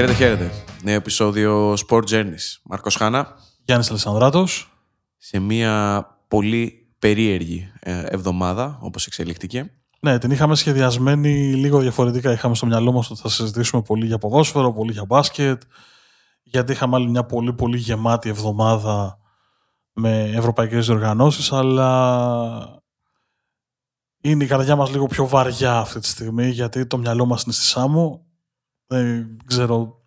Χαίρετε, χαίρετε. Νέο επεισόδιο Sport Journeys. Μάρκος Χάνα. Γιάννης Αλεσανδράτος. Σε μια πολύ περίεργη ε, εβδομάδα, όπως εξελίχθηκε. Ναι, την είχαμε σχεδιασμένη λίγο διαφορετικά. Είχαμε στο μυαλό μας ότι θα συζητήσουμε πολύ για ποδόσφαιρο, πολύ για μπάσκετ. Γιατί είχαμε άλλη μια πολύ πολύ γεμάτη εβδομάδα με ευρωπαϊκές διοργανώσεις, αλλά είναι η καρδιά μας λίγο πιο βαριά αυτή τη στιγμή, γιατί το μυαλό μας είναι στη Σάμου. Δεν ξέρω...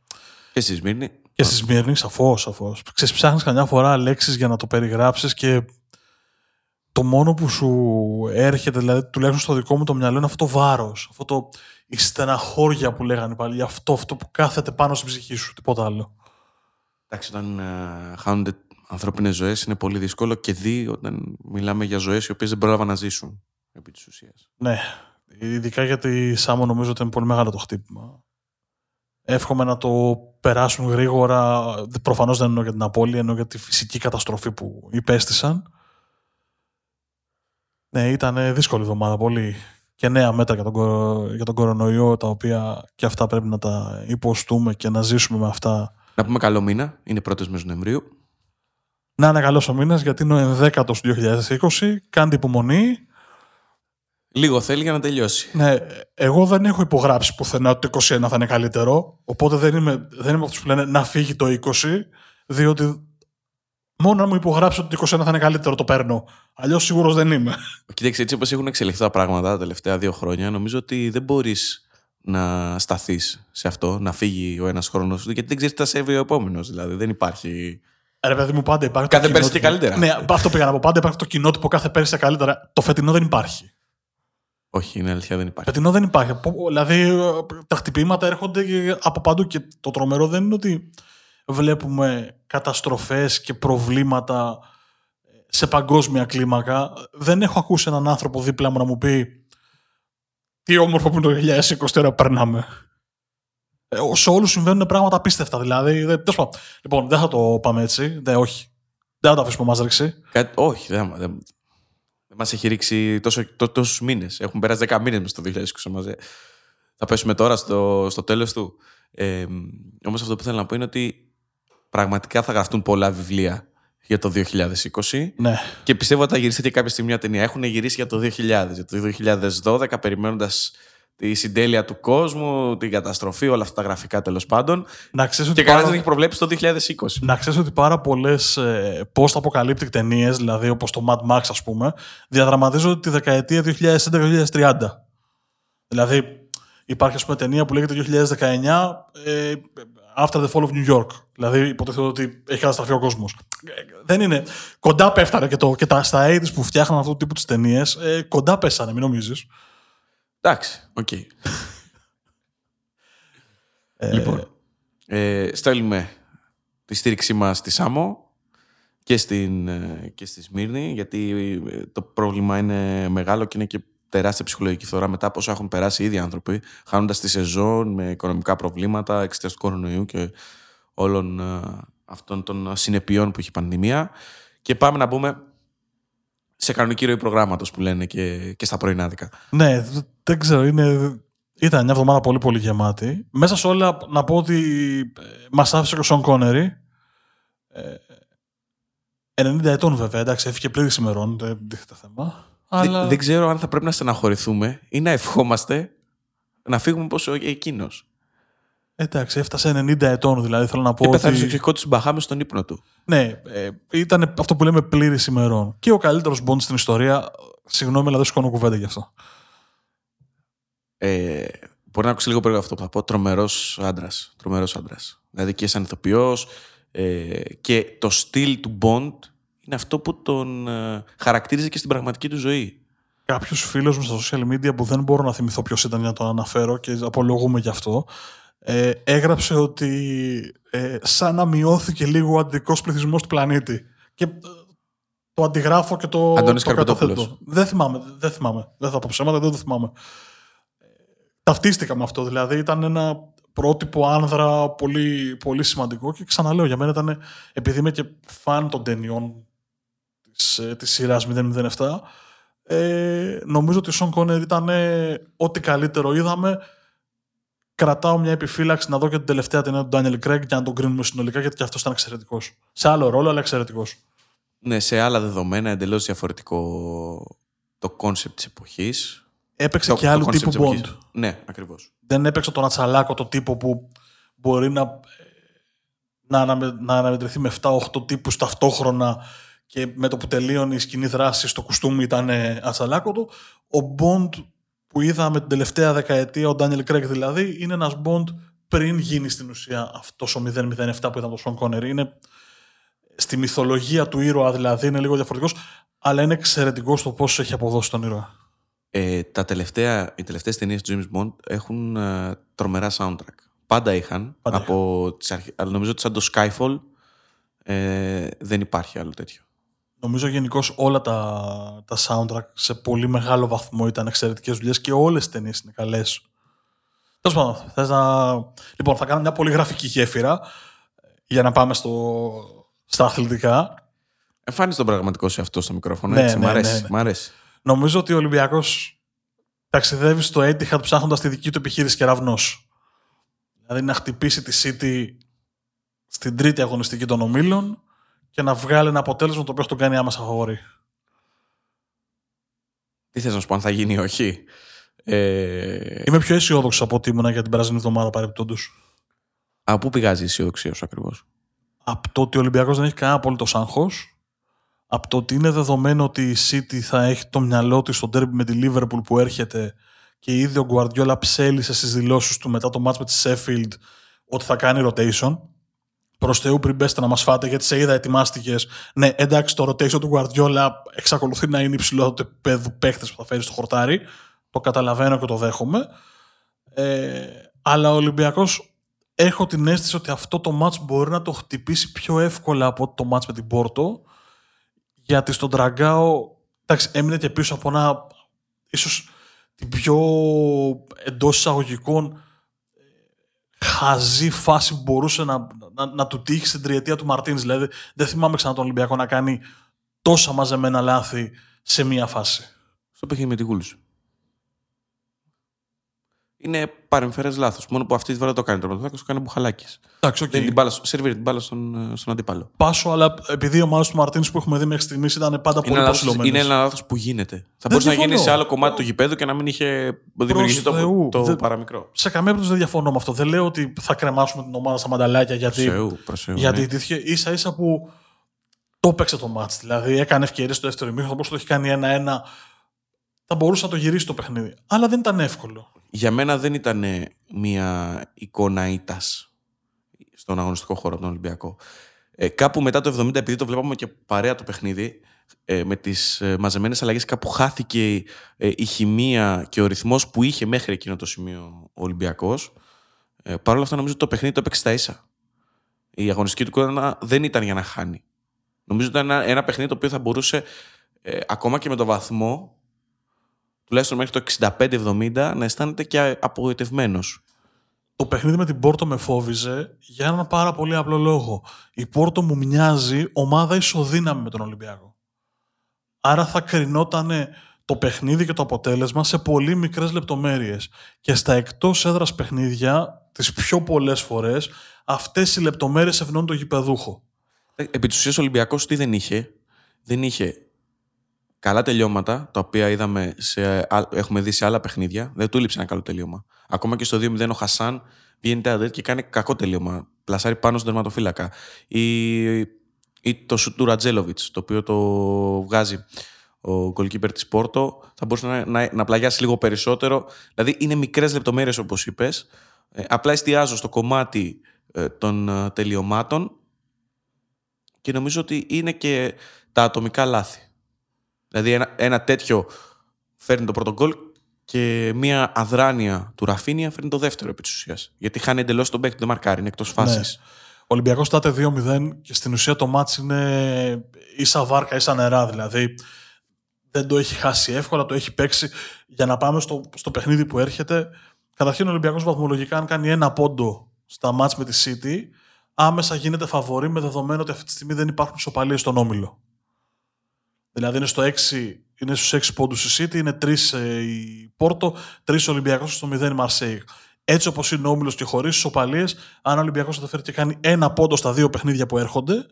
Και στη Σμύρνη. Και στη Σμύρνη, σαφώς, σαφώς. Ξέρεις, ψάχνεις καμιά φορά λέξεις για να το περιγράψεις και το μόνο που σου έρχεται, δηλαδή τουλάχιστον στο δικό μου το μυαλό, είναι αυτό το βάρος. Αυτό το, η στεναχώρια που λέγανε πάλι. Αυτό, αυτό που κάθεται πάνω στην ψυχή σου, τίποτα άλλο. Εντάξει, όταν ε, χάνονται ανθρώπινες ζωές είναι πολύ δύσκολο και δει όταν μιλάμε για ζωές οι οποίες δεν πρόλαβαν να ζήσουν. Επί της ουσίας. Ναι. Ειδικά γιατί Σάμο νομίζω ότι είναι πολύ μεγάλο το χτύπημα. Εύχομαι να το περάσουν γρήγορα. Προφανώς δεν εννοώ για την απώλεια, εννοώ για τη φυσική καταστροφή που υπέστησαν. Ναι, ήταν δύσκολη εβδομάδα πολύ. Και νέα μέτρα για τον, για τον κορονοϊό, τα οποία και αυτά πρέπει να τα υποστούμε και να ζήσουμε με αυτά. Να πούμε καλό μήνα. Είναι πρώτος μέρο Νοεμβρίου. Να είναι καλός ο μήνας γιατί είναι ο 11ο του 2020. Κάντε υπομονή. Λίγο θέλει για να τελειώσει. Ναι, εγώ δεν έχω υπογράψει πουθενά ότι το 21 θα είναι καλύτερο. Οπότε δεν είμαι, δεν είμαι αυτούς που λένε να φύγει το 20, διότι μόνο να μου υπογράψει ότι το 21 θα είναι καλύτερο το παίρνω. Αλλιώς σίγουρος δεν είμαι. Κοίταξε, έτσι όπως έχουν εξελιχθεί τα πράγματα τα τελευταία δύο χρόνια, νομίζω ότι δεν μπορείς να σταθείς σε αυτό, να φύγει ο ένας χρόνος γιατί δεν ξέρεις τι θα σέβει ο επόμενος. Δηλαδή δεν υπάρχει. Ρε παιδί μου, πάντα υπάρχει. Κάθε πέρσι και καλύτερα. Ναι, αυτό πήγα να πω. Πάντα υπάρχει το κοινότυπο κάθε πέρσι καλύτερα. Το φετινό δεν υπάρχει. Όχι, είναι αλήθεια, δεν υπάρχει. Φετινό δεν υπάρχει. Δηλαδή, τα χτυπήματα έρχονται από παντού και το τρομερό δεν είναι ότι βλέπουμε καταστροφές και προβλήματα σε παγκόσμια κλίμακα. Δεν έχω ακούσει έναν άνθρωπο δίπλα μου να μου πει τι όμορφο που είναι το 2020 περνάμε. Ε, σε όλους συμβαίνουν πράγματα απίστευτα. Δηλαδή, δεν, λοιπόν, δεν θα το πάμε έτσι. Δεν, όχι. Δεν θα το αφήσουμε μας ρίξει. όχι, δεν, δεν, δεν μας έχει ρίξει τόσο, τό, τόσους μήνες. Έχουν περάσει 10 μήνες στο 2020 μαζί. Θα πέσουμε τώρα στο, στο τέλος του. Ε, Όμως αυτό που θέλω να πω είναι ότι πραγματικά θα γραφτούν πολλά βιβλία για το 2020. Ναι. Και πιστεύω ότι θα γυρίσει και κάποια στιγμή μια ταινία. Έχουν γυρίσει για το 2000, για το 2012, περιμένοντας τη συντέλεια του κόσμου, την καταστροφή, όλα αυτά τα γραφικά τέλος πάντων. Να και κανένας πάρα... δεν έχει προβλέψει το 2020. Να ξέρεις ότι πάρα πολλές ε, post-apocalyptic ταινίες, δηλαδή όπως το Mad Max, ας πούμε, διαδραματίζονται τη δεκαετία 2011-2030. Δηλαδή, υπάρχει ας πούμε ταινία που λέγεται 2019. Ε, After the Fall of New York. Δηλαδή, υποτίθεται ότι έχει καταστραφεί ο κόσμος. Δεν είναι. Κοντά πέφτανε και, το, και τα στα 80 που φτιάχναν αυτού του τύπου τις ταινίες. Ε, κοντά πέσανε, μην νομίζεις. Εντάξει, OK. Okay. ε, λοιπόν, ε, στέλνουμε τη στήριξή μας στη Σάμο και, στην, ε, και στη Σμύρνη, γιατί ε, το πρόβλημα είναι μεγάλο και είναι και τεράστια ψυχολογική φθορά μετά από όσα έχουν περάσει ήδη άνθρωποι, χάνοντας τη σεζόν με οικονομικά προβλήματα εξαιτίας του κορονοϊού και όλων ε, αυτών των συνεπειών που έχει η πανδημία. Και πάμε να πούμε σε κανονική ροή προγράμματος που λένε και, και στα πρωινάδικα. Ναι, δεν ξέρω. Είναι, ήταν μια εβδομάδα πολύ πολύ γεμάτη. Μέσα σε όλα να πω ότι ε, μας άφησε και ο Σον Κόνερι. 90 ετών βέβαια, εντάξει, έφυγε πλήρη ημερών, δεν τίθεται θέμα. Αλλά... Δεν, ξέρω αν θα πρέπει να στεναχωρηθούμε ή να ευχόμαστε να φύγουμε πόσο εκείνος. Εντάξει, έφτασε 90 ετών δηλαδή. Θέλω να πω. Και πέθανε στο εξωτερικό τη Μπαχάμε στον ύπνο του. Ναι, ε, ήταν αυτό που λέμε πλήρης ημερών. Και ο καλύτερος Μποντ στην ιστορία. Συγγνώμη, αλλά δεν σηκώνω κουβέντα γι' αυτό. Ε, μπορεί να ακούσει λίγο περίπου αυτό που θα πω. Τρομερός άντρας. Τρομερός άντρας. Δηλαδή και σαν ηθοποιός ε, και το στυλ του Bond είναι αυτό που τον ε, χαρακτήριζε και στην πραγματική του ζωή. Κάποιος φίλος μου στα social media που δεν μπορώ να θυμηθώ ποιος ήταν για να το αναφέρω και απολογούμε γι' αυτό, ε, έγραψε ότι ε, σαν να μειώθηκε λίγο ο αντικό πληθυσμός του πλανήτη. Και ε, το αντιγράφω και το, Αντώνης το καταθέτω. Δεν θυμάμαι, δεν θυμάμαι. Δεν θα πω ψέματα, δεν το θυμάμαι. Ταυτίστηκα με αυτό. Δηλαδή ήταν ένα πρότυπο άνδρα πολύ, πολύ σημαντικό και ξαναλέω για μένα ήταν επειδή είμαι και φαν των ταινιών της, ε, της σειράς 007 ε, νομίζω ότι ο Σον Κόνερι ήταν ό,τι καλύτερο είδαμε κρατάω μια επιφύλαξη να δω και την τελευταία ταινία του Ντάνιελ Κρέγκ για να τον κρίνουμε συνολικά, γιατί και αυτός ήταν εξαιρετικός. Σε άλλο ρόλο, αλλά εξαιρετικός. Ναι, σε άλλα δεδομένα, εντελώς διαφορετικό το concept της εποχής. Έπαιξε Το- και το άλλου concept τύπου της εποχής. Bond. Ναι, ακριβώς. Δεν έπαιξε τον ατσαλάκωτο τύπο που μπορεί να, να, αναμε- να αναμετρηθεί με 7-8 τύπους ταυτόχρονα και με το που τελείωνε η σκηνή δράσης στο κουστούμι ήταν ε, Ατσαλάκο του. Ο Bond που είδαμε την τελευταία δεκαετία, ο Ντάνιελ Κρέγκ δηλαδή, είναι ένας Bond πριν γίνει στην ουσία αυτός ο 007 που ήταν το Sean Connery. Είναι στη μυθολογία του ήρωα δηλαδή, είναι λίγο διαφορετικός, αλλά είναι εξαιρετικός στο πώς έχει αποδώσει τον ήρωα. Ε, τα τελευταία, οι τελευταίες ταινίες του James Bond έχουν ε, τρομερά soundtrack. Πάντα είχαν. Πάντα από τις αρχ... Αλλά νομίζω ότι σαν το Skyfall ε, δεν υπάρχει άλλο τέτοιο. Νομίζω γενικώ όλα τα, τα soundtrack σε πολύ μεγάλο βαθμό ήταν εξαιρετικές δουλειές και όλες τι ταινίες είναι καλές. Τέλος πάντων, θες να... Λοιπόν, θα κάνω μια πολύ γραφική γέφυρα για να πάμε στο, στα αθλητικά. Εμφάνισε τον πραγματικό σε αυτό στο μικρόφωνο. Ναι, έτσι. ναι, μ' αρέσει. ναι, ναι. Μ' αρέσει. Νομίζω ότι ο Ολυμπιακός ταξιδεύει στο Etihad ψάχνοντας τη δική του επιχείρηση κεραυνό. Δηλαδή να χτυπήσει τη City στην τρίτη αγωνιστική των ομίλων και να βγάλει ένα αποτέλεσμα το οποίο θα τον κάνει άμεσα φαβορή. Τι θες να σου πω, αν θα γίνει ή όχι; Ε, Είμαι πιο αισιόδοξος από ότι ήμουνα για την περασμένη εβδομάδα παρεπτόντω. από πού πηγάζει η αισιοδοξία σου ακριβώς; από το ότι ο Ολυμπιακός δεν έχει κανένα απόλυτο άγχος, από το ότι είναι δεδομένο ότι η City θα έχει το μυαλό της στο ντέρμπι με τη Liverpool που έρχεται και ήδη ο Guardiola ψέλισε στις δηλώσεις του μετά το match με τη Sheffield ότι θα κάνει rotation. Προς Θεού πριν πέστε να μας φάτε γιατί σε είδα ετοιμάστηκες. Ναι, εντάξει το rotation του Guardiola εξακολουθεί να είναι υψηλό του επίπεδου παίχτες που θα φέρει στο χορτάρι. Το καταλαβαίνω και το δέχομαι. Ε, αλλά ο Ολυμπιακός έχω την αίσθηση ότι αυτό το μάτς μπορεί να το χτυπήσει πιο εύκολα από ότι το μάτς με την Πόρτο γιατί στον Τραγκάο εντάξει, έμεινε και πίσω από ένα ίσως την πιο εντός εισαγωγικών ε, χαζή φάση που μπορούσε να, να, να του τύχει στην τριετία του Μαρτίνς. Δηλαδή δεν θυμάμαι ξανά τον Ολυμπιακό να κάνει τόσα μαζεμένα λάθη σε μία φάση. Στο παιχνίδι με τη Wolves. Είναι παρεμφερές λάθος. Μόνο που αυτή τη φορά το κάνει το το κάνει μπουχαλάκι. Εντάξει, οκ. Δεν την μπάλα, σερβίρει την μπάλα στον, ε, στον αντίπαλο. Πάσο, αλλά επειδή οι ομάδες του Μαρτίνς που έχουμε δει μέχρι στιγμής ήταν πάντα Είναι πολύ ένα, λάθος, προσηλωμένες. είναι ένα λάθος που γίνεται. Θα μπορούσε να γίνει διαφωνώ. σε άλλο κομμάτι του γηπέδου και να μην είχε δημιουργήσει το, Θεού. το Δεν- παραμικρό. σε καμία περίπτωση δεν διαφωνώ με αυτό. Δεν λέω ότι θα κρεμάσουμε την ομάδα στα μανταλάκια γιατί, Προς Θεού, προς Θεού, γιατί ναι. τέτοιο ίσα ίσα που το έπαιξε το ματς. Δηλαδή έκανε ευκαιρίες στο δεύτερο ημίχρονο, θα μπορούσε να το έχει κάνει ένα-ένα. Θα μπορούσε να το γυρίσει το παιχνίδι. Αλλά δεν ήταν εύκολο. Για μένα δεν ήταν μια εικόνα ήττα στον αγωνιστικό χώρο από τον Ολυμπιακό. Ε, κάπου μετά το 70, επειδή το βλέπαμε και παρέα το παιχνίδι, ε, με τις ε, μαζεμένες αλλαγές κάπου χάθηκε ε, η χημεία και ο ρυθμός που είχε μέχρι εκείνο το σημείο ο Ολυμπιακός. Ε, Παρ' όλα αυτά νομίζω ότι το παιχνίδι το έπαιξε στα ίσα. Η αγωνιστική του εικόνα δεν ήταν για να χάνει. Νομίζω ότι ήταν ένα, ένα παιχνίδι το οποίο θα μπορούσε ε, ακόμα και με το βαθμό τουλάχιστον μέχρι το 65-70 να αισθάνεται και απογοητευμένος. Το παιχνίδι με την Πόρτο με φόβιζε για έναν πάρα πολύ απλό λόγο. Η Πόρτο μου μοιάζει ομάδα ισοδύναμη με τον Ολυμπιακό. Άρα θα κρινόταν το παιχνίδι και το αποτέλεσμα σε πολύ μικρές λεπτομέρειες. Και στα εκτός έδρας παιχνίδια, τις πιο πολλές φορές, αυτές οι λεπτομέρειες ευνοούν το γηπεδούχο. Ε, Επί της ουσίας ο Ολυμπιακός τι δεν είχε; Δεν είχε καλά τελειώματα, τα οποία είδαμε σε, α- έχουμε δει σε άλλα παιχνίδια. Δεν του λείψε ένα καλό τελείωμα. Ακόμα και στο 2-0 ο Χασάν βγαίνει τάδε και κάνει κακό τελείωμα. Πλασάρει πάνω στον τερματοφύλακα. Ή, ή το σουτ του Ρατζέλοβιτς, το οποίο το βγάζει ο goalkeeper της Πόρτο, θα μπορούσε να, να, να πλαγιάσει λίγο περισσότερο. Δηλαδή είναι μικρές λεπτομέρειες όπως είπες. Ε, απλά εστιάζω στο κομμάτι ε, των ε, τελειωμάτων και νομίζω ότι είναι και τα ατομικά λάθη. Δηλαδή ένα, ένα τέτοιο φέρνει το πρώτο γκολ και μια αδράνεια του Ραφίνια φέρνει το δεύτερο επί της ουσίας. Γιατί χάνει εντελώς τον παίκτη, δεν μαρκάρει, είναι εκτός φάσης. Ο Ολυμπιακός στάται 2-0 και στην ουσία το μάτς είναι ίσα βάρκα, ίσα νερά. Δηλαδή δεν το έχει χάσει εύκολα, το έχει παίξει. Για να πάμε στο, στο παιχνίδι που έρχεται, καταρχήν ο Ολυμπιακός βαθμολογικά αν κάνει ένα πόντο στα μάτς με τη City, άμεσα γίνεται φαβορή με δεδομένο ότι αυτή τη στιγμή δεν υπάρχουν ισοπαλίες στον Όμιλο. Δηλαδή είναι, στο 6, είναι στους 6 πόντους η City, είναι 3 η Πόρτο, 3 ο Ολυμπιακός στο 0 η Μαρσέη. έτσι όπως είναι ο όμιλος και χωρίς ισοπαλίε, αν ο Ολυμπιακός καταφέρει και κάνει ένα πόντο στα δύο παιχνίδια που έρχονται,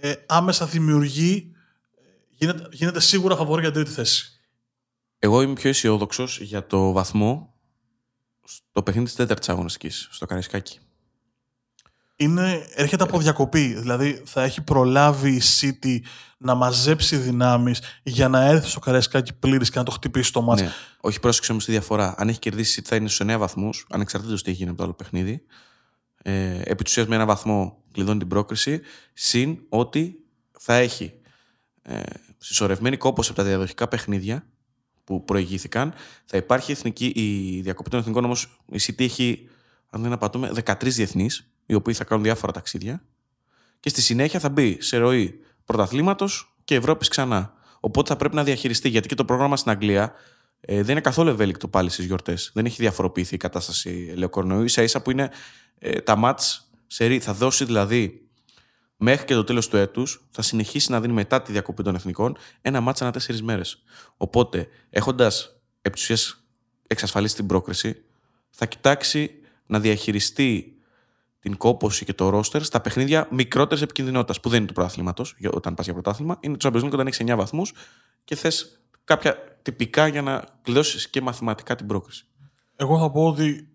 ε, άμεσα δημιουργεί, γίνεται, γίνεται σίγουρα φαβορή για την τρίτη θέση. Εγώ είμαι πιο αισιόδοξος για το βαθμό στο παιχνίδι της τέταρτης αγωνιστικής, στο Καραϊσκάκι. Είναι, έρχεται από διακοπή. Δηλαδή θα έχει προλάβει η City να μαζέψει δυνάμεις για να έρθει στο Καραϊσκάκι πλήρης και να το χτυπήσει το μάτι. Ναι. Όχι, πρόσεξε όμως τη διαφορά. Αν έχει κερδίσει η City θα είναι στους 9 βαθμούς, ανεξαρτήτως τι έχει γίνει από το άλλο παιχνίδι. Ε, επί του με ένα βαθμό κλειδώνει την πρόκριση. Συν ότι θα έχει ε, συσσωρευμένη κόπωση από τα διαδοχικά παιχνίδια που προηγήθηκαν. Θα υπάρχει εθνική, η διακοπή των εθνικών όμως η City έχει, αν δεν απατούμε, 13 διεθνείς, οι οποίοι θα κάνουν διάφορα ταξίδια. Και στη συνέχεια θα μπει σε ροή πρωταθλήματος και Ευρώπης ξανά. Οπότε θα πρέπει να διαχειριστεί, γιατί και το πρόγραμμα στην Αγγλία ε, δεν είναι καθόλου ευέλικτο πάλι στις γιορτές. Δεν έχει διαφοροποιηθεί η κατάσταση ελαιοκορνοϊού. σα ίσα που είναι ε, τα μάτς σε ρή. Θα δώσει δηλαδή μέχρι και το τέλος του έτους, θα συνεχίσει να δίνει μετά τη διακοπή των εθνικών ένα μάτσα ανά τέσσερις μέρες. Οπότε, έχοντας επί εξασφαλίσει την πρόκριση, θα κοιτάξει να διαχειριστεί την κόποση και το ρόστερ στα παιχνίδια μικρότερης επικινδυνότητας που δεν είναι του πρωταθλήματο, όταν πας για πρωτάθλημα, είναι το Champions League όταν έχεις 9 βαθμούς και θες κάποια τυπικά για να κλειδώσεις και μαθηματικά την πρόκριση. Εγώ θα πω ότι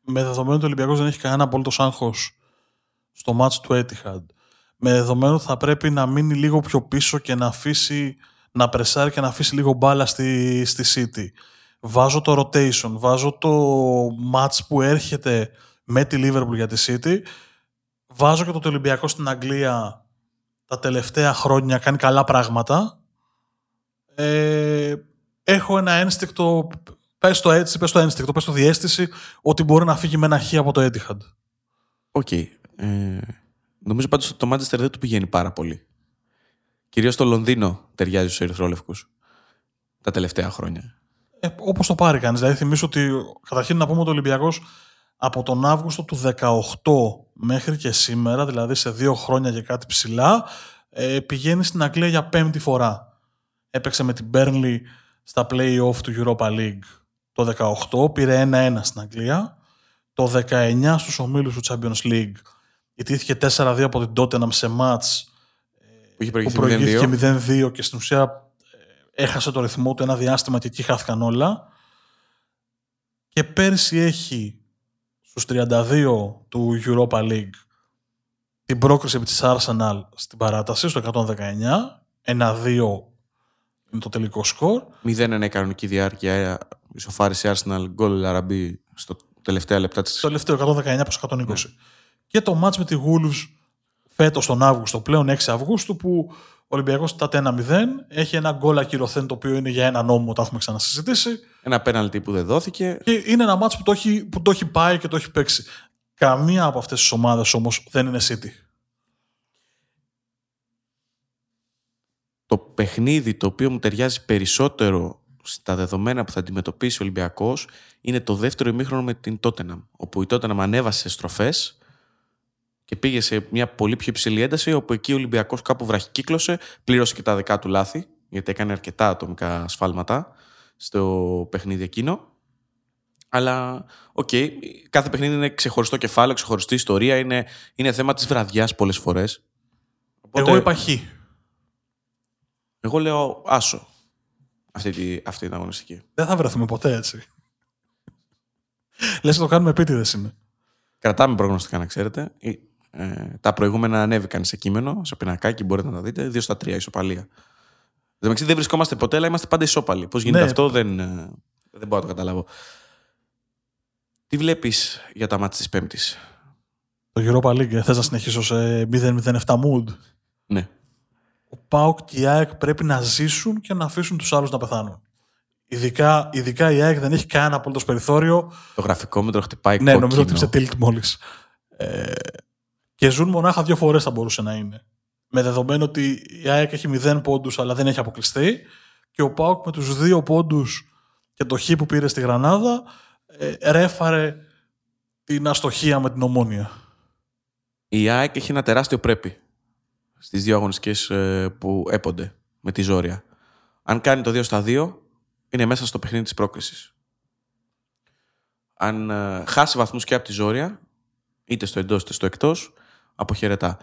με δεδομένο ότι ο Ολυμπιακός δεν έχει κανένα απόλυτο άγχος στο match του Etihad, με δεδομένο ότι θα πρέπει να μείνει λίγο πιο πίσω και να αφήσει να πρεσάρει και να αφήσει λίγο μπάλα στη, στη City. Βάζω το rotation, βάζω το match που έρχεται με τη Liverpool για τη City. Βάζω και το Ολυμπιακό στην Αγγλία τα τελευταία χρόνια κάνει καλά πράγματα. Ε, έχω ένα ένστικτο, πες το έτσι, πες το ένστικτο, πες το διαίσθηση, ότι μπορεί να φύγει με ένα χ από το Etihad. OK. Okay. Ε, νομίζω πάντως ότι το Manchester δεν του πηγαίνει πάρα πολύ. Κυρίως το Λονδίνο ταιριάζει στους ερυθρόλευκους τα τελευταία χρόνια. Ε, όπως το πάρει κανείς. Δηλαδή θυμίσω ότι καταρχήν να πούμε ότι ο Ολυμπιακός από τον Αύγουστο του 18 μέχρι και σήμερα, δηλαδή σε δύο χρόνια και κάτι ψιλά, ε, πηγαίνει στην Αγγλία για πέμπτη φορά. Έπαιξε με την Burnley στα play-off του Europa League το 18, πήρε 1-1 στην Αγγλία. Το 19 στους ομίλους του Champions League ιτήθηκε 4-2 από την Tottenham σε μάτς που, που προηγήθηκε 0-2 και στην ουσία ε, έχασε το ρυθμό του ένα διάστημα και εκεί χάθηκαν όλα. Και πέρσι έχει στους 32 του Europa League την πρόκριση επί της Arsenal στην παράταση στο 119. 1-2 είναι το τελικό σκορ. 0 είναι η κανονική διάρκεια. Ισοφάρισε Arsenal, γκολ Λαραμπή στο τελευταία λεπτά της. Το τελευταίο 119 προς 120. Ναι. Και το μάτς με τη Wolves φέτος τον Αύγουστο, πλέον 6 Αυγούστου, που ο Ολυμπιακός τάτε 1-0. Έχει ένα γκολ ακυρωθέν το οποίο είναι για ένα νόμο, το έχουμε ξανασυζητήσει. Ένα πέναλτι που δεν δόθηκε. Και είναι ένα μάτσο που, το έχει, που το έχει πάει και το έχει παίξει. Καμία από αυτές τις ομάδες όμως δεν είναι City. Το παιχνίδι το οποίο μου ταιριάζει περισσότερο στα δεδομένα που θα αντιμετωπίσει ο Ολυμπιακός είναι το δεύτερο ημίχρονο με την Τότεναμ. Όπου η Τότεναμ ανέβασε στροφές και πήγε σε μια πολύ πιο υψηλή ένταση, όπου εκεί ο Ολυμπιακός κάπου βραχικύκλωσε, πλήρωσε και τα δικά του λάθη, γιατί έκανε αρκετά ατομικά σφάλματα στο παιχνίδι εκείνο. Αλλά, OK, okay, κάθε παιχνίδι είναι ξεχωριστό κεφάλαιο, ξεχωριστή ιστορία, είναι, είναι θέμα της βραδιάς πολλές φορές. Εγώ είπα χ. Εγώ λέω άσο αυτή, τη, αυτή την αγωνιστική. Δεν θα βρεθούμε ποτέ έτσι. Λες το κάνουμε επίτηδες είναι. Κρατάμε προγνωστικά να ξέρετε. Ε, τα προηγούμενα ανέβηκαν σε κείμενο, σε πινακάκι, μπορείτε να τα δείτε. 2 στα 3 ισοπαλία. Δεν βρισκόμαστε ποτέ, αλλά είμαστε πάντα ισόπαλοι. Πώς γίνεται ναι. αυτό, δεν, ε, δεν μπορώ να το καταλάβω. Τι βλέπεις για τα μάτια της Πέμπτης; Το Europa League, θες να συνεχίσω σε 0-0-7 mood; Ναι. Ο Πάουκ και η ΑΕΚ πρέπει να ζήσουν και να αφήσουν τους άλλους να πεθάνουν. Ειδικά, ειδικά η ΑΕΚ δεν έχει κανένα απολύτως περιθώριο. Το γραφικό μέτρο χτυπάει Ναι, νομίζω ότι είσαι tilt μόλις. Ε, και ζουν μονάχα δύο φορές θα μπορούσε να είναι. Με δεδομένο ότι η ΑΕΚ έχει 0 πόντους, αλλά δεν έχει αποκλειστεί. Και ο Πάουκ με τους δύο πόντους και το χ που πήρε στη Γρανάδα ε, ρέφαρε την αστοχία με την ομόνια. Η ΑΕΚ έχει ένα τεράστιο πρέπει στις δύο αγωνιστικές ε, που έπονται με τη Ζόρια. Αν κάνει το 2 στα 2, είναι μέσα στο παιχνίδι της πρόκρισης. αν ε, χάσει βαθμούς και από τη Ζόρια, είτε στο εντός είτε στο εκτός, αποχαιρετά.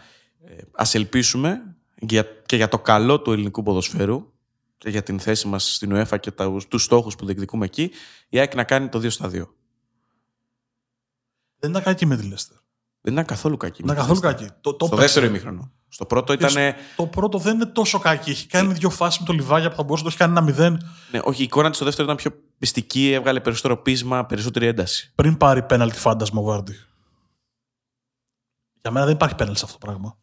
Ε, ας ελπίσουμε για, και για το καλό του ελληνικού ποδοσφαίρου και για την θέση μας στην UEFA και του τους στόχους που διεκδικούμε εκεί, η ΑΕΚ να κάνει το 2 στα 2. Δεν ήταν κακή με τη Λέστερ. Δεν ήταν καθόλου κακή. Δεν ήταν καθόλου κακή. Το, το Στο πέσε. δεύτερο ημίχρονο. Στο πρώτο ήταν. Το πρώτο δεν είναι τόσο κακή. Έχει κάνει δύο φάσεις με το Λιβάγια που θα μπορούσε να το έχει κάνει ένα μηδέν Ναι, όχι, η εικόνα της στο δεύτερο ήταν πιο πιστική, έβγαλε περισσότερο πείσμα, περισσότερη ένταση. πριν πάρει πέναλτι φάντασμα ο Βάρντι. Για μένα δεν υπάρχει πέναλτι σε αυτό το πράγμα.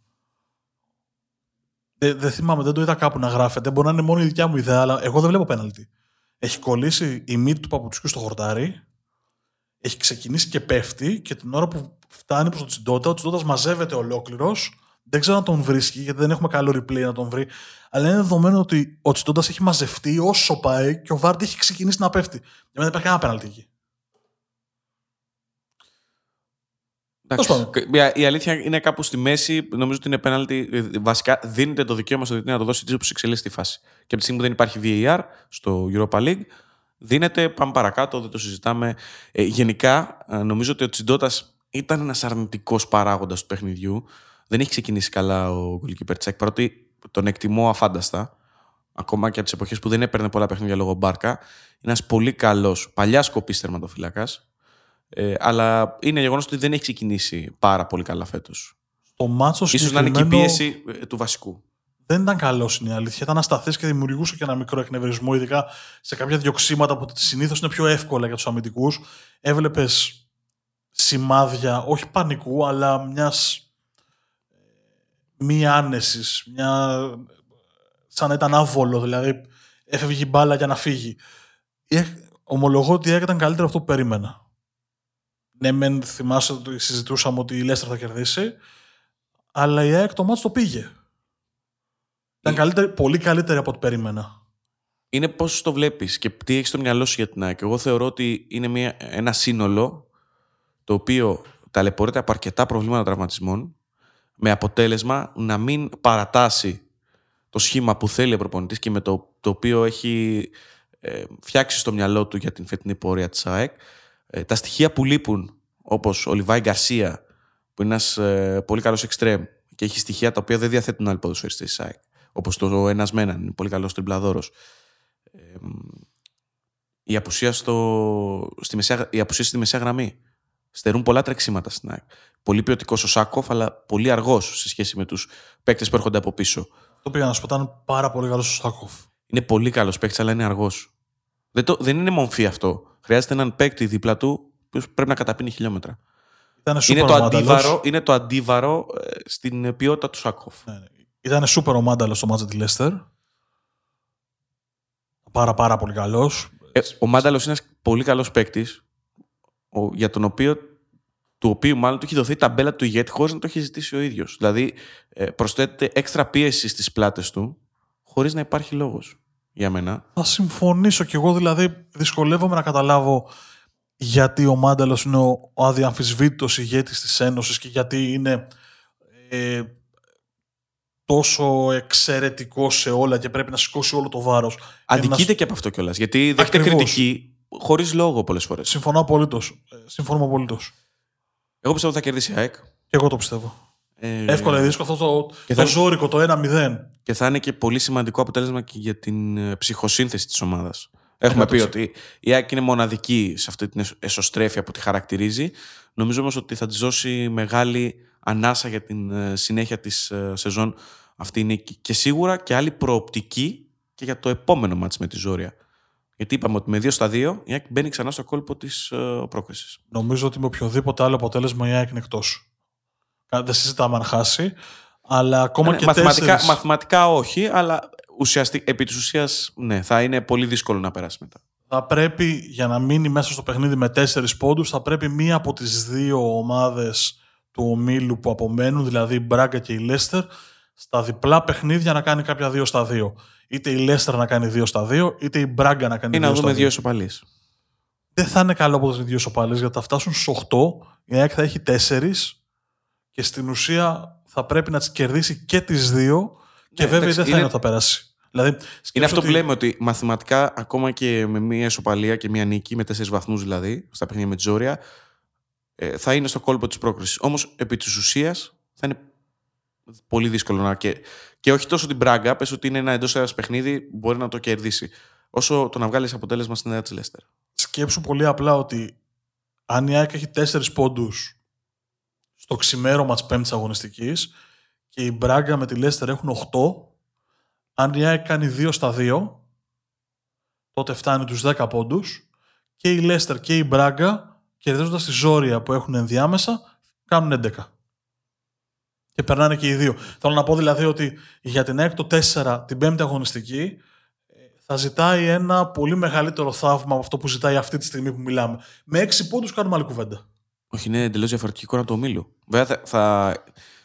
Δεν, δεν θυμάμαι, δεν το είδα κάπου να γράφεται. Μπορεί να είναι μόνο η δικιά μου ιδέα, αλλά εγώ δεν βλέπω πέναλτι. Έχει κολλήσει η μύτη του παπουτσιού στο χορτάρι, έχει ξεκινήσει και πέφτει και την ώρα που φτάνει προς τον Τσιντότα, ο Τσιντότας μαζεύεται ολόκληρος. Δεν ξέρω αν τον βρίσκει, γιατί δεν έχουμε καλό replay να τον βρει. Αλλά είναι δεδομένο ότι ο Τσιντότας έχει μαζευτεί όσο πάει και ο Βάρντι έχει ξεκινήσει να πέφτει. Για μένα δεν υπάρχει κανένα πέναλτι εκεί. Εντάξει, Τέλος κα- η αλήθεια είναι κάπου στη μέση. Νομίζω ότι είναι πέναλτι. ε, Βασικά δίνεται το δικαίωμα στο διετή να το δώσει έτσι όπως εξελίσσει τη φάση. Και από τη στιγμή που δεν υπάρχει VAR στο Europa League, δίνεται. Πάμε παρακάτω, δεν το συζητάμε. Ε, γενικά, ε, νομίζω ότι ο Τσιντότα ήταν ένας αρνητικός παράγοντας του παιχνιδιού. Δεν έχει ξεκινήσει καλά ο goalkeeper Τσέκ, παρότι τον εκτιμώ αφάνταστα. Ακόμα και από τις εποχές που δεν έπαιρνε πολλά παιχνίδια λόγω μπάρκα. Είναι ένας πολύ καλός, παλιάς σκοπή τερματοφύλακα. Ε, αλλά είναι γεγονός ότι δεν έχει ξεκινήσει πάρα πολύ καλά φέτος. Το μάτσο σω να είναι και η πίεση ε, του βασικού. δεν ήταν καλό είναι η αλήθεια. Ήταν ασταθή και δημιουργούσε και ένα μικρό εκνευρισμό, ειδικά σε κάποια διοξήματα που συνήθως είναι πιο εύκολα για τους αμυντικούς. Έβλεπες σημάδια, όχι πανικού, αλλά μιας μη άνεσης, μια... σαν να ήταν άβολο, δηλαδή έφευγε η μπάλα για να φύγει. Η ΑΕΚ- Ομολογώ ότι η ΑΕΚ ήταν καλύτερο αυτό που περίμενα. Ναι, μεν θυμάσαι ότι συζητούσαμε ότι η Λέστερ θα κερδίσει, αλλά η ΑΕΚ το μάτς το πήγε. Ήταν καλύτερη, πολύ καλύτερη από ό,τι περίμενα. Είναι πώς το βλέπεις και τι έχεις στο μυαλό σου για την ΑΕΚ. Εγώ θεωρώ ότι είναι μια, ένα σύνολο το οποίο ταλαιπωρείται από αρκετά προβλήματα τραυματισμών με αποτέλεσμα να μην παρατάσει το σχήμα που θέλει ο προπονητής και με το, το οποίο έχει ε, φτιάξει στο μυαλό του για την φετινή πορεία της ΑΕΚ. Ε, τα στοιχεία που λείπουν, όπως ο Λιβάη Γκαρσία, που είναι ένας ε, πολύ καλός εξτρέμ και έχει στοιχεία τα οποία δεν διαθέτουν άλλοι ποδοσφαιριστές της ΑΕΚ, όπως το ένας Μέναν, είναι πολύ καλός τριμπλαδόρος. Ε, η απουσία, στο, στη μεσαία, η απουσία στη μεσαία γραμμή. Στερούν πολλά τρεξίματα στην ΑΕΚ. Πολύ ποιοτικός ο Σάκοφ, αλλά πολύ αργός σε σχέση με τους παίκτες που έρχονται από πίσω. Το πήγα να σου πω, ήταν πάρα πολύ καλός ο Σάκοφ. Είναι πολύ καλός παίκτης, αλλά είναι αργός. Δεν, το, δεν είναι μομφή αυτό. Χρειάζεται έναν παίκτη δίπλα του που πρέπει να καταπίνει χιλιόμετρα. Ήταν Είναι σούπερ το, ομάνταλος. αντίβαρο, είναι το αντίβαρο ε, στην ποιότητα του Σάκοφ. Ναι, ναι. Ήταν σούπερ ο Μάνταλος στο μάτζα τη Λέστερ. Πάρα πάρα πολύ καλός. Ε, ο Μάνταλος είναι ένας πολύ καλός παίκτης, για τον οποίο του οποίου μάλλον του έχει δοθεί η ταμπέλα του ηγέτη χωρίς να το έχει ζητήσει ο ίδιος. Δηλαδή, ε, προσθέτεται έξτρα πίεση στις πλάτες του, χωρίς να υπάρχει λόγος για μένα. Θα συμφωνήσω κι εγώ, δηλαδή δυσκολεύομαι να καταλάβω γιατί ο Μάνταλος είναι ο, ο αδιαμφισβήτητος ηγέτης της Ένωσης και γιατί είναι ε, τόσο εξαιρετικός σε όλα και πρέπει να σηκώσει όλο το βάρος. Αδικείται Ένας- και από αυτό κιόλας. Γιατί δέχεται Ακριβώς. κριτική χωρίς λόγο πολλές φορές. Συμφωνώ απολύτως. Ε, Συμφωνώ απολύτως. Εγώ πιστεύω ότι θα κερδίσει η ΑΕΚ. Και εγώ το πιστεύω. Ε, Εύκολα ή δύσκολο αυτό το, Και το θα- ζώρικο, το 1-0. Και θα είναι και πολύ σημαντικό αποτέλεσμα και για την ε, ψυχοσύνθεση της ομάδας. Έχουμε πει 100%. ότι η ΑΕΚ είναι μοναδική σε αυτή την εσω- εσωστρέφεια που τη χαρακτηρίζει. Νομίζω όμως ότι θα της δώσει μεγάλη ανάσα για την ε, συνέχεια της σεζόν αυτή η νίκη. Και σίγουρα και άλλη προοπτική και για το επόμενο μάτς με τη Ζόρια. Γιατί είπαμε ότι με 2 στα 2 η ΑΕΚ μπαίνει ξανά στο κόλπο της πρόκρισης. Νομίζω ότι με οποιοδήποτε άλλο αποτέλεσμα η ΑΕΚ είναι εκτός. Κα- Δεν συζητάμε αν χάσει. Αλλά ακόμα και Ε, μαθηματικά, τέσσερις... μαθηματικά όχι, αλλά ουσιαστικά, επί της ουσίας ναι, θα είναι πολύ δύσκολο να περάσει μετά. θα πρέπει για να μείνει μέσα στο παιχνίδι με τέσσερις πόντους θα πρέπει μία από τις δύο ομάδες του ομίλου που απομένουν, δηλαδή η Μπράγκα και η Λέστερ, στα διπλά παιχνίδια να κάνει κάποια δύο στα δύο. Είτε η Λέστερ να κάνει δύο στα δύο, είτε η Μπράγκα να κάνει Ή δύο να στα δούμε δύο. δύο ισοπαλίες. Δεν θα είναι καλό από τι δύο σοπάλες, γιατί θα φτάσουν στου 8, η ΑΕΚ θα έχει 4 και στην ουσία θα πρέπει να τις κερδίσει και τις δύο και Ναι, βέβαια εντάξει, δεν θα είναι- είναι ότι θα περάσει. Δηλαδή, Είναι σκέψου αυτό ότι- που λέμε ότι μαθηματικά, ακόμα και με μία ισοπαλία και μία νίκη, με τέσσερις βαθμούς δηλαδή, στα παιχνίδια με τη Ζόρια, ε, θα είναι στο κόλπο της πρόκρισης. Όμως, επί της ουσίας, θα είναι πολύ δύσκολο να. Και, και όχι τόσο την Μπράγκα, πες ότι είναι ένα εντός έδρα παιχνίδι, μπορεί να το κερδίσει. Όσο το να βγάλεις αποτέλεσμα στην έδρα τη Λέστερ. σκέψου πολύ απλά ότι αν η ΑΕΚ έχει 4 πόντους στο ξημέρωμα τη πέμπτης αγωνιστικής και η Μπράγκα με τη Λέστερ έχουν 8, αν η ΑΕΚ κάνει 2 στα 2, τότε φτάνει τους 10 πόντους και η Λέστερ και η Μπράγκα κερδίζοντας τη ζόρια που έχουν ενδιάμεσα κάνουν 11. Και περνάνε και οι δύο. Θέλω να πω δηλαδή ότι για την ΑΕΚ το 4 την πέμπτη αγωνιστική ε, θα ζητάει ένα πολύ μεγαλύτερο θαύμα από αυτό που ζητάει αυτή τη στιγμή που μιλάμε. Με 6 πόντους κάνουμε άλλη κουβέντα. Όχι, είναι εντελώς διαφορετική εικόνα του ομίλου. Βέβαια, θα, θα,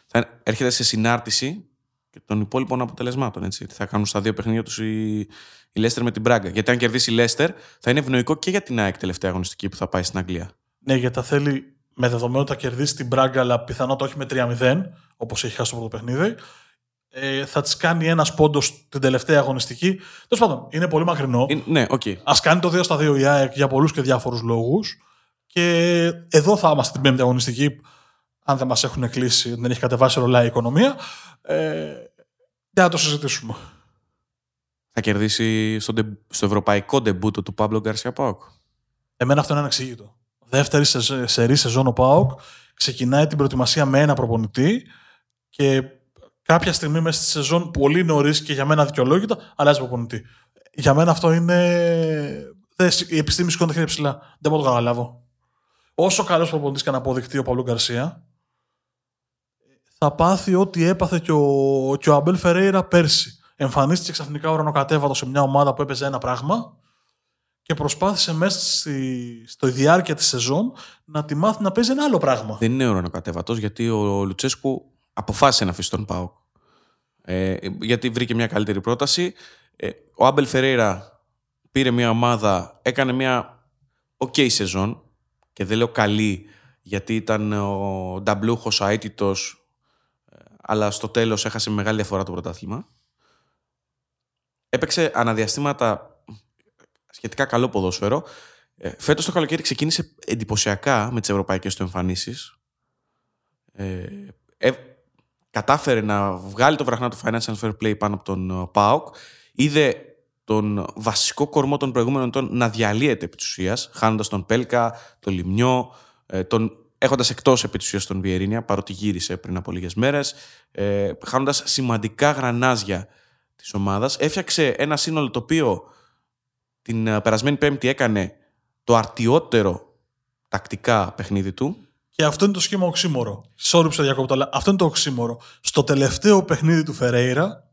θα έρχεται σε συνάρτηση και των υπόλοιπων αποτελεσμάτων. Έτσι. Θα κάνουν στα δύο παιχνίδια τους η, η Λέστερ με την Μπράγκα. Γιατί αν κερδίσει η Λέστερ, θα είναι ευνοϊκό και για την ΑΕΚ τελευταία αγωνιστική που θα πάει στην Αγγλία. Ναι, γιατί θα θέλει με δεδομένο ότι θα κερδίσει την Μπράγκα, αλλά πιθανότατα όχι με 3-0, όπως έχει χάσει το πρώτο παιχνίδι. Ε, θα της κάνει ένας πόντος την τελευταία αγωνιστική. Τέλος πάντων, είναι πολύ μακρινό. Είναι- ναι, οκ. Α κάνει το 2 στα 2 η ΑΕΚ για πολλούς και διάφορους λόγους. Και εδώ θα είμαστε την πέμπτη αγωνιστική, αν δεν μας έχουν κλείσει, δεν έχει κατεβάσει ρολά η οικονομία. Ε, για να το συζητήσουμε. Θα κερδίσει στο, ντε- στο ευρωπαϊκό ντεμπούτο του Παύλο Γκαρσία Πάοκ. Εμένα αυτό είναι ανεξήγητο. Δεύτερη σε, σερή σεζόν ο ΠΑΟΚ ξεκινάει την προετοιμασία με ένα προπονητή και κάποια στιγμή μέσα στη σεζόν πολύ νωρίς και για μένα δικαιολόγητα αλλάζει προπονητή. Για μένα αυτό είναι. δεν- η επιστήμη σηκώνει τα χέρια ψηλά. Δεν μπορώ να το καταλάβω. Όσο καλός προπονητής και να αποδειχτεί ο Παύλο Γκαρσία, θα πάθει ό,τι έπαθε και ο, και ο Αμπέλ Φερέιρα πέρσι. Εμφανίστηκε ξαφνικά ουρανοκατέβατος σε μια ομάδα που έπαιζε ένα πράγμα και προσπάθησε μέσα στη, στο διάρκεια της σεζόν να τη μάθει να παίζει ένα άλλο πράγμα. Δεν είναι ουρανοκατέβατος γιατί ο Λουτσέσκου αποφάσισε να αφήσει τον Πάοκ. Ε, γιατί βρήκε μια καλύτερη πρόταση. Ε, ο Άμπελ Φερέιρα πήρε μια ομάδα, έκανε μια ok σεζόν και δεν λέω καλή γιατί ήταν ο Νταμπλούχος αίτητος ε, αλλά στο τέλος έχασε με μεγάλη διαφορά το πρωτάθλημα. Έπαιξε αναδιαστήματα σχετικά καλό ποδόσφαιρο. Ε, φέτος το καλοκαίρι ξεκίνησε εντυπωσιακά με τις ευρωπαϊκές του εμφανίσεις. Ε, ε, κατάφερε να βγάλει το βραχνά του Financial Fair Play πάνω από τον ε, ΠΑΟΚ. Είδε τον βασικό κορμό των προηγούμενων ετών να διαλύεται επί της ουσίας, χάνοντας τον Πέλκα, τον Λιμνιό, ε, τον, έχοντας εκτός επί της ουσίας τον Βιερίνια, παρότι γύρισε πριν από λίγες μέρες, ε, χάνοντας σημαντικά γρανάζια της ομάδας. Έφτιαξε ένα σύνολο το οποίο την ε, περασμένη πέμπτη έκανε το αρτιότερο τακτικά παιχνίδι του. Και αυτό είναι το σχήμα οξύμορο. Sorry που σε διακόπτω, αλλά αυτό είναι το οξύμορο. Στο τελευταίο παιχνίδι του Φερέιρα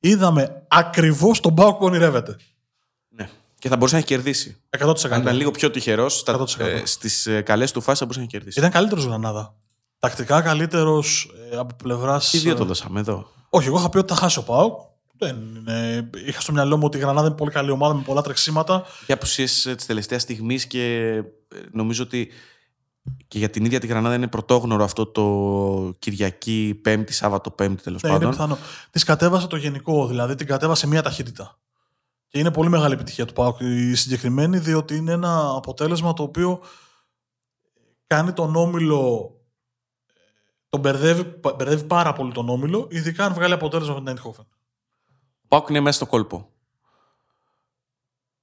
είδαμε ακριβώς τον Μπάουκ που ονειρεύεται. Ναι. Και θα μπορούσε να έχει κερδίσει. 100%. Αν ήταν λίγο πιο τυχερός 100%. ε, στις ε, καλές του φάσεις, θα μπορούσε να έχει κερδίσει. Ήταν καλύτερος Γρανάδα. Τακτικά καλύτερος από πλευράς. Τι δύο το δώσαμε εδώ; Όχι, εγώ είχα πει ότι θα χάσει ο Πάουκ. Δεν είναι... Είχα στο μυαλό μου ότι η Γρανάδα είναι πολύ καλή ομάδα με πολλά τρεξίματα. Για απουσίες της τελευταίας στιγμής και ε, νομίζω ότι και για την ίδια τη Γρανάδα είναι πρωτόγνωρο αυτό το Κυριακή, Πέμπτη, Σάββατο, Πέμπτη τέλος Ναι, είναι πάντων. πιθανό. Της κατέβασε το γενικό, δηλαδή την κατέβασε μία ταχύτητα. Και είναι πολύ μεγάλη επιτυχία του ΠΑΟΚ η συγκεκριμένη, διότι είναι ένα αποτέλεσμα το οποίο κάνει τον Όμιλο. Τον μπερδεύει, μπερδεύει πάρα πολύ τον Όμιλο, ειδικά αν βγάλει αποτέλεσμα με την Eindhoven. Ο Πάουκ είναι μέσα στο κόλπο.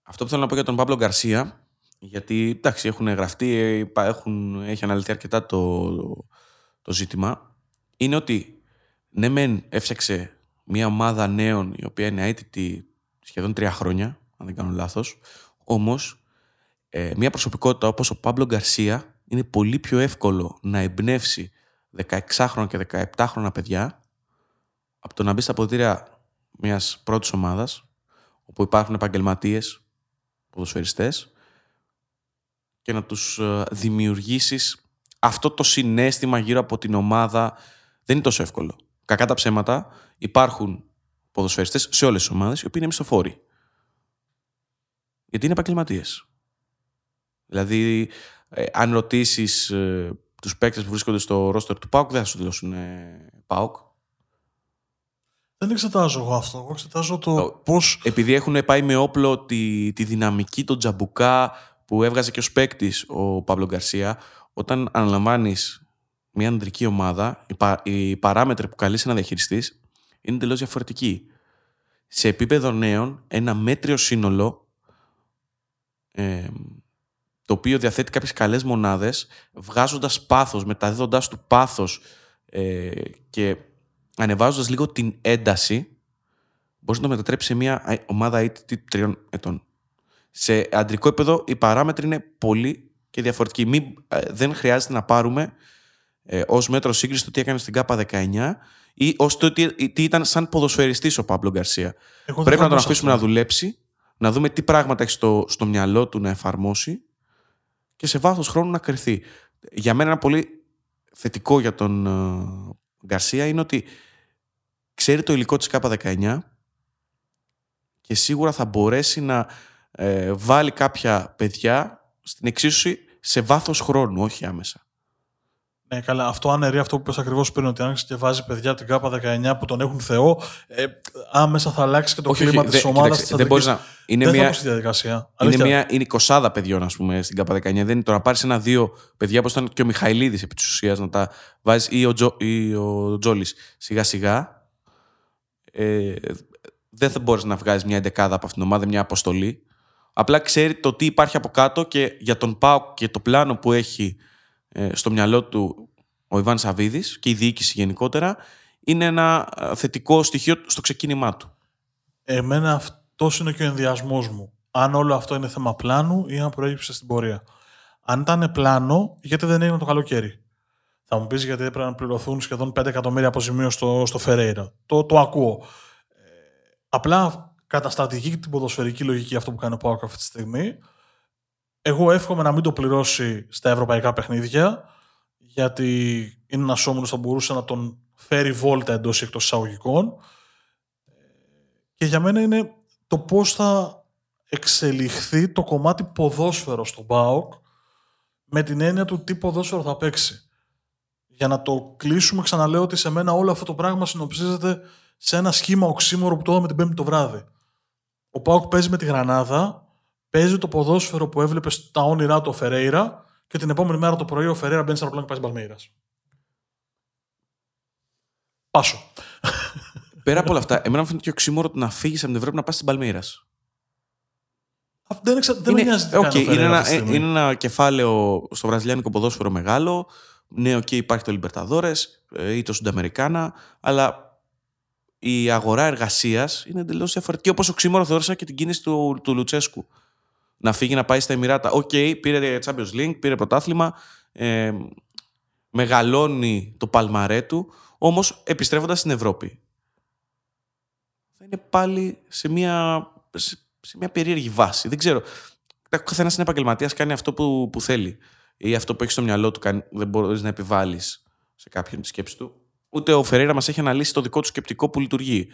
Αυτό που θέλω να πω για τον Παύλο Γκαρσία, γιατί εντάξει, έχουν γραφτεί, έχουν, έχει αναλυθεί αρκετά το, το ζήτημα, είναι ότι ναι, μεν έφτιαξε μια ομάδα νέων η οποία είναι αίτητη σχεδόν τρία χρόνια, αν δεν κάνω λάθος, όμως ε, μια προσωπικότητα όπως ο Παύλο Γκαρσία είναι πολύ πιο εύκολο να εμπνεύσει 16χρονα και 17χρονα παιδιά από το να μπει στα ποδητήρια μιας πρώτης ομάδας όπου υπάρχουν επαγγελματίες, ποδοσφαιριστές και να τους ε, δημιουργήσεις αυτό το συνέστημα γύρω από την ομάδα δεν είναι τόσο εύκολο. Κακά τα ψέματα υπάρχουν ποδοσφαιριστές σε όλες τις ομάδες οι οποίοι είναι μισθοφόροι. Γιατί είναι επαγγελματίες. Δηλαδή, ε, αν ρωτήσεις ε, τους παίκτες που βρίσκονται στο ρόστερ του ΠΑΟΚ, δεν θα σου δώσουν ε, ΠΑΟΚ. Δεν εξετάζω εγώ αυτό. Εγώ εξετάζω το πώς. Επειδή έχουν πάει με όπλο τη, τη δυναμική, τον τζαμπουκά που έβγαζε και ο παίκτης ο Παύλο Γκαρσία, όταν αναλαμβάνεις μια ανδρική ομάδα, οι, πα, οι παράμετροι που καλείς να διαχειριστείς είναι εντελώ διαφορετικοί. Σε επίπεδο νέων, ένα μέτριο σύνολο ε, το οποίο διαθέτει κάποιες καλές μονάδες, βγάζοντας πάθος, μεταδίδοντας του πάθος ε, και ανεβάζοντας λίγο την ένταση, μπορείς να το μετατρέψεις σε μια ομάδα ήττη τριών ετών. Σε αντρικό επίπεδο οι παράμετροι είναι πολύ και διαφορετικοί. Μην, ε, δεν χρειάζεται να πάρουμε ε, ως μέτρο σύγκριση το τι έκανε στην ΚΑΠΑ 19 ή ως το τι, τι, ήταν σαν ποδοσφαιριστής ο Παύλο Γκαρσία. Πρέπει να τον αφήσουμε να δουλέψει, να δούμε τι πράγματα έχει στο, στο μυαλό του να εφαρμόσει και σε βάθος χρόνου να κρυθεί. Για μένα ένα πολύ θετικό για τον ε, Γκαρσία είναι ότι ξέρει το υλικό της ΚΑΠΑ19 και σίγουρα θα μπορέσει να ε, βάλει κάποια παιδιά στην εξίσωση σε βάθος χρόνου, όχι άμεσα. Ναι, καλά. Αυτό αναιρεί αυτό που πες ακριβώς πριν, ότι αν και βάζει παιδιά από την ΚΑΠΑ 19 που τον έχουν Θεό, ε, άμεσα θα αλλάξει και το όχι, κλίμα της ομάδας. Δεν μπορείς να. Είναι δεν μια, θα διαδικασία. Είναι, μια, είναι εικοσάδα παιδιών, ας πούμε, στην ΚΑΠΑ 19. Δεν είναι το να πάρεις ένα-δύο παιδιά, όπως ήταν και ο Μιχαηλίδης επί της ουσίας, να τα βάζεις ή ο, Τζο, ο Τζόλης σιγά-σιγά. Ε, δεν θα μπορείς να βγάλει μια εντεκάδα από αυτήν την ομάδα, μια αποστολή. Απλά ξέρει το τι υπάρχει από κάτω και για τον Πάο και το πλάνο που έχει ε, στο μυαλό του ο Ιβάν Σαββίδης και η διοίκηση γενικότερα είναι ένα ε, θετικό στοιχείο στο ξεκίνημά του. Εμένα αυτός είναι και ο ενδιασμός μου. Αν όλο αυτό είναι θέμα πλάνου ή αν προέκυψε στην πορεία. Αν ήταν πλάνο, γιατί δεν έγινε το καλοκαίρι; Θα μου πεις γιατί έπρεπε να πληρωθούν σχεδόν 5 εκατομμύρια αποζημίωση στο, στο Φερέιρα. Το, το ακούω. Ε, απλά κατά στρατηγική την ποδοσφαιρική λογική αυτό που κάνει ο Πάοκ αυτή τη στιγμή, εγώ εύχομαι να μην το πληρώσει στα ευρωπαϊκά παιχνίδια, γιατί είναι ένας όμιλος που θα μπορούσε να τον φέρει βόλτα εντός ή εκτός εισαγωγικών. Και για μένα είναι το πώς θα εξελιχθεί το κομμάτι ποδόσφαιρο στον ΠΑΟΚ με την έννοια του τι ποδόσφαιρο θα παίξει. Για να το κλείσουμε, ξαναλέω ότι σε μένα όλο αυτό το πράγμα συνοψίζεται σε ένα σχήμα οξύμορο που το είδαμε την Πέμπτη το βράδυ. Ο ΠΑΟΚ παίζει με τη Γρανάδα, παίζει το ποδόσφαιρο που έβλεπε στα όνειρά του ο Φερέιρα και την επόμενη μέρα το πρωί ο Φερέιρα μπαίνει στο αεροπλάνο και πάει Παλμέιρας. Πάσο. Πέρα από όλα αυτά, εμένα μου φαίνεται και οξύμορο το να φύγεις από την Ευρώπη να πας στην Παλμέιρας. Δεν, εξα... δεν είναι, με νοιάζει okay, είναι, ένα, είναι ένα κεφάλαιο στο βραζιλιάνικο ποδόσφαιρο μεγάλο. Ναι, OK, okay, υπάρχει το Λιμπερταδόρες ε, ή το Σουνταμερικάνα, αλλά η αγορά εργασίας είναι εντελώς διαφορετική. Όπως οξύμορο θεώρησα και την κίνηση του, του Λουτσέσκου. Να φύγει να πάει στα Εμιράτα. OK, okay, πήρε Champions League, πήρε πρωτάθλημα. Ε, μεγαλώνει το παλμαρέ του. Όμως επιστρέφοντας στην Ευρώπη. Θα είναι πάλι σε μια, σε, μια περίεργη βάση. Δεν ξέρω. Ο καθένας είναι επαγγελματίας, κάνει αυτό που, που θέλει. Ή αυτό που έχει στο μυαλό του, δεν μπορείς να επιβάλλεις σε κάποιον τη σκέψη του. Ούτε ο Φεραίρα μας έχει αναλύσει το δικό του σκεπτικό που λειτουργεί.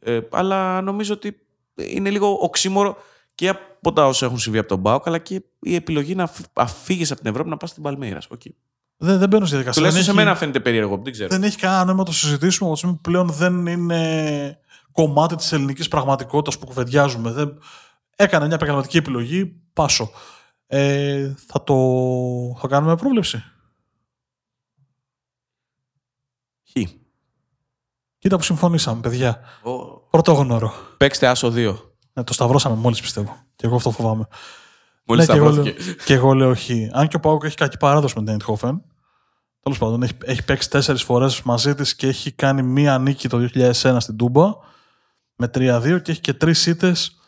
Ε, αλλά νομίζω ότι είναι λίγο οξύμορο και από τα όσα έχουν συμβεί από τον Μπάουκ, αλλά και η επιλογή να φύγεις από την Ευρώπη να πας στην Παλμέιρας. Okay. Δεν, δεν μπαίνω στη διαδικασία. Τουλάχιστον σε μένα φαίνεται περίεργο. Δεν, ξέρω. δεν έχει κανένα νόημα να το συζητήσουμε, ότι πλέον δεν είναι κομμάτι της ελληνικής πραγματικότητας που κουβεντιάζουμε. Δεν... Έκανε μια επαγγελματική επιλογή. Πάσο. Ε, θα το θα κάνουμε πρόβλεψη. Κοίτα που συμφωνήσαμε, παιδιά. Oh. Πρωτόγνωρο. Παίξτε άσο 2. Ναι, το σταυρώσαμε μόλις πιστεύω. Και εγώ αυτό φοβάμαι. Μόλις ναι, και, και εγώ λέω όχι. Αν και ο Πάουκ έχει κακή παράδοση με την Eindhoven. Τέλος πάντων, έχει, έχει παίξει τέσσερις φορές μαζί της και έχει κάνει μία νίκη το 2001 στην Τούμπα με 3-2 και έχει και τρεις ήττες.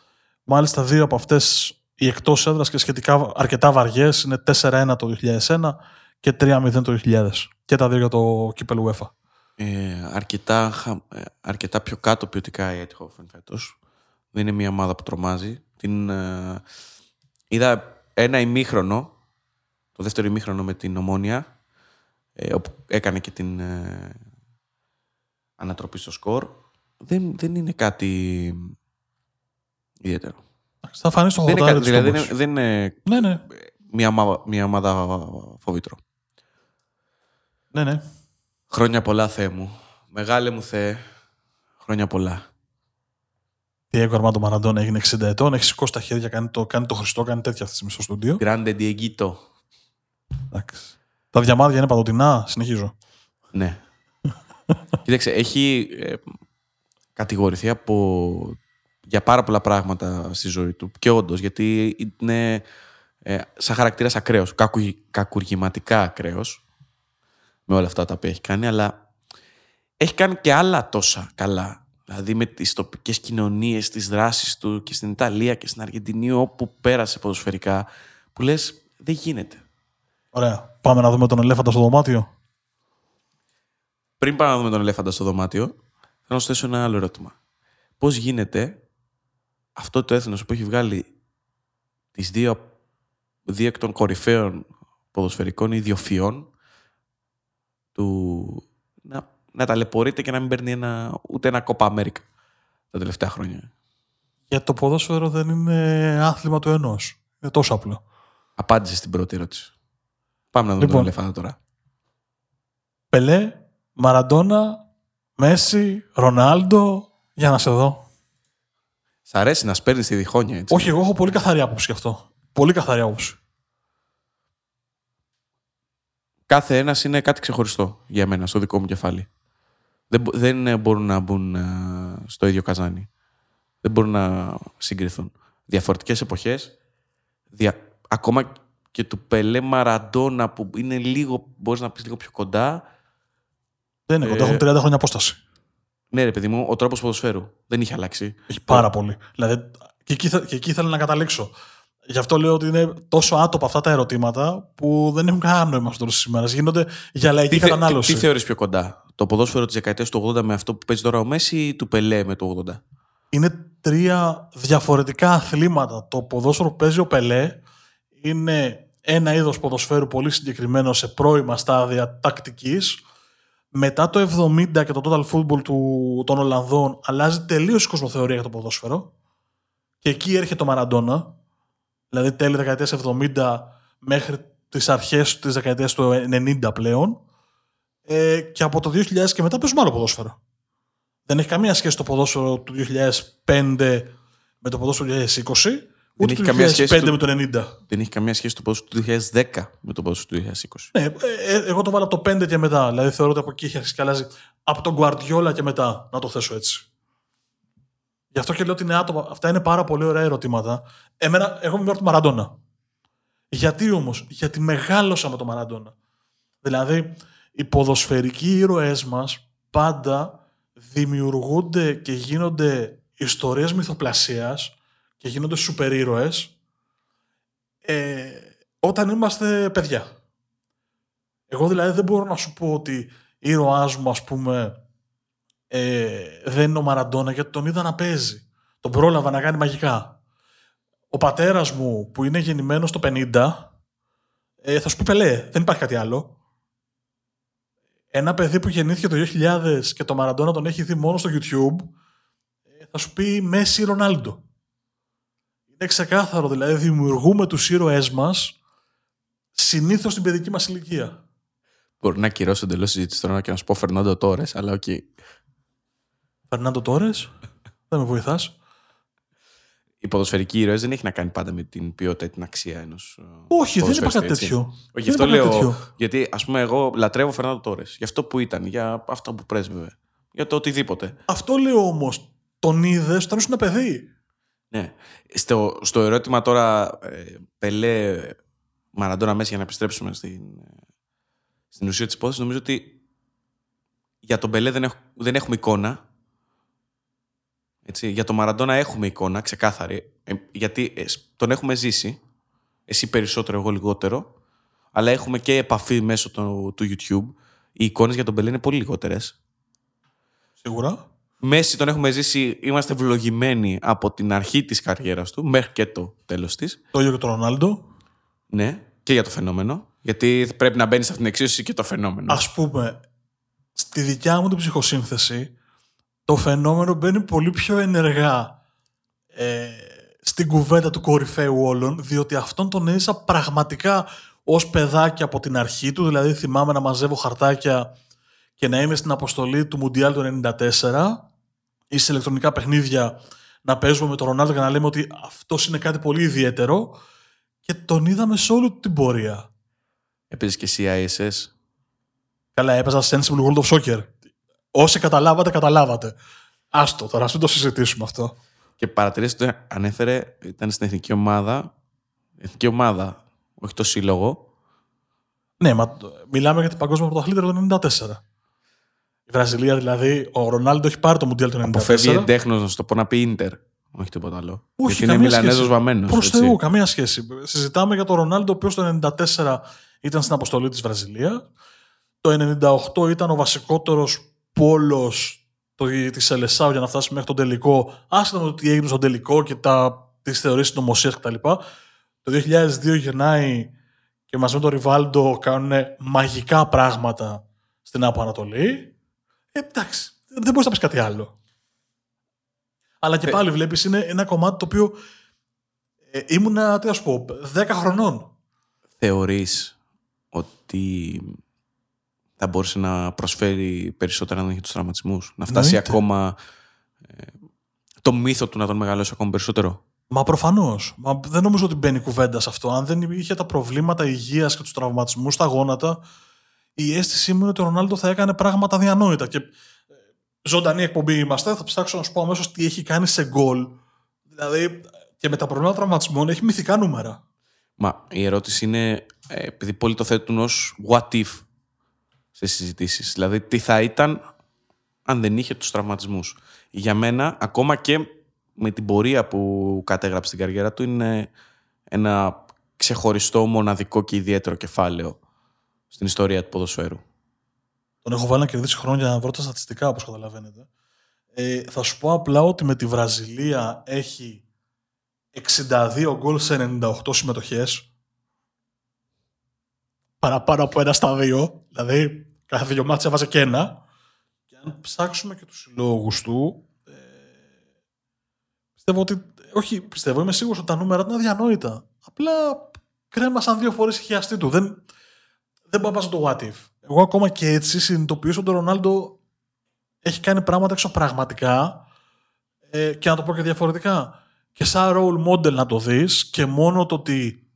Μάλιστα, δύο από αυτές οι εκτός έδρας και σχετικά αρκετά βαριές είναι 4-1 το 2001 και 3-0 το 2000. Και τα δύο για το κύπελο UEFA ε, αρκετά, ε, αρκετά πιο κάτω ποιοτικά η Eindhoven φέτος. Δεν είναι μια ομάδα που τρομάζει. Την, ε, είδα ένα ημίχρονο, το δεύτερο ημίχρονο με την Ομόνια, ε, όπου έκανε και την ε, ανατροπή στο σκορ. Δεν, δεν είναι κάτι ιδιαίτερο. Θα φανεί στο δεν είναι, δηλαδή, δεν, είναι, δεν είναι ναι, ναι. Μια, μια ομάδα φοβήτρο. Ναι, ναι. Χρόνια πολλά, Θεέ μου. Μεγάλε μου Θεέ. Χρόνια πολλά. Τι έκορμα το Μαραντόνα έγινε 60 ετών, έχει σηκώσει τα χέρια, κάνει το, κάνει το Χριστό, κάνει τέτοια αυτή τη στιγμή στο στούντιο. Grande Dieguito. Εντάξει. Τα διαμάδια είναι παντοτινά, συνεχίζω. Ναι. Κοίταξε, έχει ε, κατηγορηθεί από, για πάρα πολλά πράγματα στη ζωή του. Και όντως, γιατί είναι ε, σαν χαρακτήρας ακραίος. Κακου, κακουργηματικά ακραίος. Με όλα αυτά τα οποία έχει κάνει, αλλά έχει κάνει και άλλα τόσα καλά. Δηλαδή με τις τοπικές κοινωνίες, τις δράσεις του και στην Ιταλία και στην Αργεντινή όπου πέρασε ποδοσφαιρικά που λες δεν γίνεται. Ωραία. Πάμε να δούμε τον ελέφαντα στο δωμάτιο. Πριν πάμε να δούμε τον ελέφαντα στο δωμάτιο, θέλω να σου θέσω ένα άλλο ερώτημα. Πώς γίνεται αυτό το έθνος που έχει βγάλει τις δύο, δύο εκ των κορυφαίων ποδοσφαιρικών ιδιοφιών του να, να ταλαιπωρείται και να μην παίρνει ένα, ούτε ένα κόπα Αμέρικα τα τελευταία χρόνια. Για το ποδόσφαιρο δεν είναι άθλημα του ενός. Είναι τόσο απλό. Απάντησε στην πρώτη ερώτηση. Πάμε να δούμε Λοιπόν. τον ελέφαντα τώρα. Πελέ, Μαραντόνα, Μέση, Ρονάλντο. Για να σε δω. Σ' αρέσει να σπέρνεις τη διχόνοια, έτσι. Όχι, εγώ έχω πολύ καθαρή άποψη γι' αυτό. Πολύ καθαρή άποψη. Κάθε ένας είναι κάτι ξεχωριστό για μένα, στο δικό μου κεφάλι. Δεν, μπο- δεν ε, μπορούν να μπουν ε, στο ίδιο καζάνι. Δεν μπορούν να συγκριθούν. Διαφορετικές εποχές, δια, ακόμα και του Πελέ Μαραντόνα που είναι λίγο, μπορείς να πεις λίγο πιο κοντά. Δεν είναι κοντά, Ε, έχουν 30 χρόνια απόσταση. Ναι ρε παιδί μου, ο τρόπος ποδοσφαίρου δεν είχε αλλάξει. Έχει πάρα πολύ. Δηλαδή, και εκεί, θα- και εκεί ήθελα να καταλήξω. Γι' αυτό λέω ότι είναι τόσο άτοπα αυτά τα ερωτήματα που δεν έχουν κανένα νόημα στο τέλος της ημέρας. Γίνονται για λαϊκή Τι, θε- τι, κατανάλωση. τι θεωρείς πιο κοντά, το ποδόσφαιρο της δεκαετίας του 80 με αυτό που παίζει τώρα ο Μέση ή του Πελέ με το 80. είναι τρία διαφορετικά αθλήματα. Το ποδόσφαιρο που παίζει ο Πελέ είναι ένα είδος ποδοσφαίρου πολύ συγκεκριμένο σε πρώιμα στάδια τακτικής. Μετά το 70 και το total football του, των Ολλανδών αλλάζει τελείως η κοσμοθεωρία για το ποδόσφαιρο. Και εκεί έρχεται ο Μαραντόνα, δηλαδή τέλη δεκαετίας 70 μέχρι τις αρχές της δεκαετίας του 90 πλέον. Ε, και από το 2000 και μετά παίζουμε άλλο ποδόσφαιρο. Δεν έχει καμία σχέση το ποδόσφαιρο του 2005 με το ποδόσφαιρο του 2020, ούτε έχει το καμία 2005 σχέση του- με το 90. Δεν έχει καμία σχέση το ποδόσφαιρο του 2010 με το ποδόσφαιρο του 2020. Ναι, ε, ε, εγώ το βάλω από το 5 και μετά. Δηλαδή θεωρώ ότι από εκεί έχει αρχίσει και αλλάζει. Από τον Guardiola και μετά, να το θέσω έτσι. Γι' αυτό και λέω ότι είναι άτομα. Αυτά είναι πάρα πολύ ωραία ερωτήματα. Εμένα, εγώ είμαι με τον Μαραντόνα. Γιατί όμως, Γιατί μεγάλωσα με τον Μαραντόνα. Δηλαδή, οι ποδοσφαιρικοί ήρωές μας πάντα δημιουργούνται και γίνονται ιστορίες μυθοπλασίας και γίνονται σούπερ ήρωες ε, όταν είμαστε παιδιά. Εγώ δηλαδή δεν μπορώ να σου πω ότι ήρωάς μου ας πούμε ε, δεν είναι ο Μαραντόνα γιατί τον είδα να παίζει. Τον πρόλαβα να κάνει μαγικά. Ο πατέρας μου που είναι γεννημένος το 50 ε, θα σου πει Πελέ, δεν υπάρχει κάτι άλλο. Ένα παιδί που γεννήθηκε το 2000 και το Μαραντόνα τον έχει δει μόνο στο YouTube ε, θα σου πει Μέσι ή Ρονάλντο. Είναι ξεκάθαρο, δηλαδή δημιουργούμε τους ήρωές μας συνήθως στην παιδική μας ηλικία. Μπορεί να ακυρώσω εντελώς συζήτηση τώρα και να σου πω Φερνάντο Τόρες, αλλά οκ. Φερνάντο Τόρες, δεν με βοηθάς. Οι ποδοσφαιρικοί ήρωες δεν έχει να κάνει πάντα με την ποιότητα ή την αξία ενός. Όχι, δεν είπα κάτι τέτοιο. Όχι, γι' Δεν αυτό είπα κάτι λέω. τέτοιο. Γιατί ας πούμε, εγώ λατρεύω Φερνάντο Τόρες. Για αυτό που ήταν, για αυτό που πρέσβευε. Για το οτιδήποτε. Αυτό λέω όμως, τον είδες όταν ήσουν παιδί; Ναι. Στο, στο ερώτημα τώρα, ε, Πελέ, Μαραντόνα Μέση, για να επιστρέψουμε στην, ε, στην ουσία της υπόθεσης, νομίζω ότι για τον Πελέ δεν, έχ- δεν έχουμε εικόνα. Έτσι, για τον Μαραντόνα έχουμε εικόνα, ξεκάθαρη. Ε, γιατί ε, σ- τον έχουμε ζήσει. Εσύ περισσότερο, εγώ λιγότερο. Αλλά έχουμε και επαφή μέσω του, του YouTube. Οι εικόνες για τον Πελέ είναι πολύ λιγότερες. Σίγουρα. Μέση τον έχουμε ζήσει, είμαστε ευλογημένοι από την αρχή της καριέρας του μέχρι και το τέλος της. Το ίδιο και τον Ρονάλντο. Ναι, και για το φαινόμενο. Γιατί πρέπει να μπαίνεις σε αυτήν την εξίσωση και το φαινόμενο. Ας πούμε, στη δικιά μου την ψυχοσύνθεση, το φαινόμενο μπαίνει πολύ πιο ενεργά ε, στην κουβέντα του κορυφαίου όλων, διότι αυτόν τον έζησα πραγματικά ως παιδάκι από την αρχή του, δηλαδή θυμάμαι να μαζεύω χαρτάκια και να είμαι στην αποστολή του Μουντιάλ του 94 ή σε ηλεκτρονικά παιχνίδια να παίζουμε με τον Ρονάλντο και να λέμε ότι αυτός είναι κάτι πολύ ιδιαίτερο και τον είδαμε σε όλη την πορεία. Έπαιζε και εσύ ISS. Καλά, έπαιζα Sensible World of Soccer. Όσοι καταλάβατε, καταλάβατε. Άστο, τώρα ας μην το συζητήσουμε αυτό. Και παρατηρήστε ότι ανέφερε, ήταν στην εθνική ομάδα. Εθνική ομάδα, όχι το σύλλογο. Ναι, μα μιλάμε για την παγκόσμια πρωταθλήτρια το 94. Η Βραζιλία δηλαδή, ο Ρονάλντο έχει πάρει το Μουντιάλ το 94. Αποφεύγει εντέχνος να σου το πω να πει Ιντερ. Όχι τίποτα άλλο. Όχι, Γιατί είναι καμία Μιλανέζος σχέση. βαμμένος. Προς Θεού, καμία σχέση. Συζητάμε για τον Ρονάλντο, ο οποίος το 94 ήταν στην αποστολή της Βραζιλία. Το 98 ήταν ο βασικότερος πόλος της Ελεσάου για να φτάσει μέχρι τον τελικό. Άσχετα με το τι έγινε στον τελικό και τις θεωρίε συνωμοσία κτλ. Το 2002 γεννάει και μαζί με τον Ριβάλντο κάνουν μαγικά πράγματα στην Άπο Ανατολή. Ε, εντάξει, δεν μπορείς να πεις κάτι άλλο. Αλλά και Ε. πάλι βλέπεις είναι ένα κομμάτι το οποίο ε, ήμουνα, τι να σου πω, 10 χρονών. Θεωρείς ότι θα μπορούσε να προσφέρει περισσότερα αν δεν είχε τους τραυματισμούς. Να φτάσει Εννοείται. ακόμα ε, το μύθο του να τον μεγαλώσει ακόμα περισσότερο. Μα προφανώς. Δεν νομίζω ότι μπαίνει κουβέντα σε αυτό. Αν δεν είχε τα προβλήματα υγείας και τους τραυματισμούς στα γόνατα, η αίσθησή μου είναι ότι ο Ρονάλντο θα έκανε πράγματα διανόητα. Και ε, ζωντανή εκπομπή είμαστε. Θα ψάξω να σου πω αμέσως τι έχει κάνει σε γκολ. Δηλαδή και με τα προβλήματα τραυματισμών έχει μυθικά νούμερα. Μα η ερώτηση είναι, ε, επειδή πολλοί το θέτουν ως what if σε συζητήσεις. Δηλαδή, τι θα ήταν αν δεν είχε τους τραυματισμούς. Για μένα, ακόμα και με την πορεία που κατέγραψε στην καριέρα του, είναι ένα ξεχωριστό, μοναδικό και ιδιαίτερο κεφάλαιο στην ιστορία του ποδοσφαίρου. Τον έχω βάλει να κερδίσει χρόνο για να βρω τα στατιστικά, όπως καταλαβαίνετε. Ε, θα σου πω απλά ότι με τη Βραζιλία έχει 62 γκολ σε 98 συμμετοχές. Παραπάνω από ένα στα δύο. Δηλαδή, κάθε δύο μάτια έβαζε και ένα. Και αν ψάξουμε και τους συλλόγους του, ε, πιστεύω ότι... Όχι, πιστεύω, είμαι σίγουρος ότι τα νούμερα του είναι αδιανόητα. Απλά κρέμασαν δύο φορές η χιαστή του. Δεν, δεν πάω να πάω στο what if. Εγώ ακόμα και έτσι συνειδητοποιήσω ότι ο Ρονάλντο έχει κάνει πράγματα εξωπραγματικά ε, και να το πω και διαφορετικά. Και σαν role model να το δεις και μόνο το ότι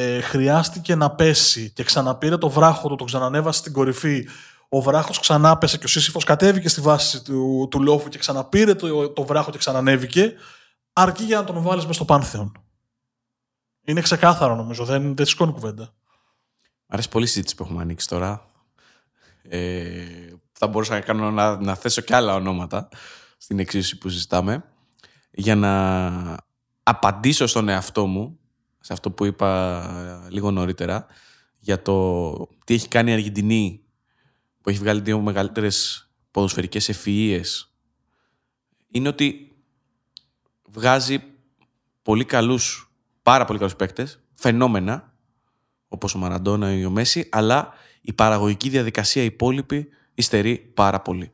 ε, χρειάστηκε να πέσει και ξαναπήρε το βράχο του, το ξανανέβασε στην κορυφή, ο βράχος ξανάπεσε και ο Σύσυφος κατέβηκε στη βάση του, του λόφου και ξαναπήρε το, το βράχο και ξανανέβηκε, αρκεί για να τον βάλεις μες στο πάνθεον. Είναι ξεκάθαρο νομίζω, δεν, δεν σηκώνει κουβέντα. Μ' αρέσει πολύ η συζήτηση που έχουμε ανοίξει τώρα. Ε, θα μπορούσα να, κάνω, να, να θέσω και άλλα ονόματα στην εξίσωση που συζητάμε για να απαντήσω στον εαυτό μου σε αυτό που είπα ε, λίγο νωρίτερα για το τι έχει κάνει η Αργεντινή που έχει βγάλει δύο μεγαλύτερες ποδοσφαιρικές ευφυΐες είναι ότι βγάζει πολύ καλούς, πάρα πολύ καλούς παίκτες, φαινόμενα όπως ο Μαραντόνα ή ο Μέση, αλλά η παραγωγική διαδικασία υπόλοιπη υστερεί πάρα πολύ.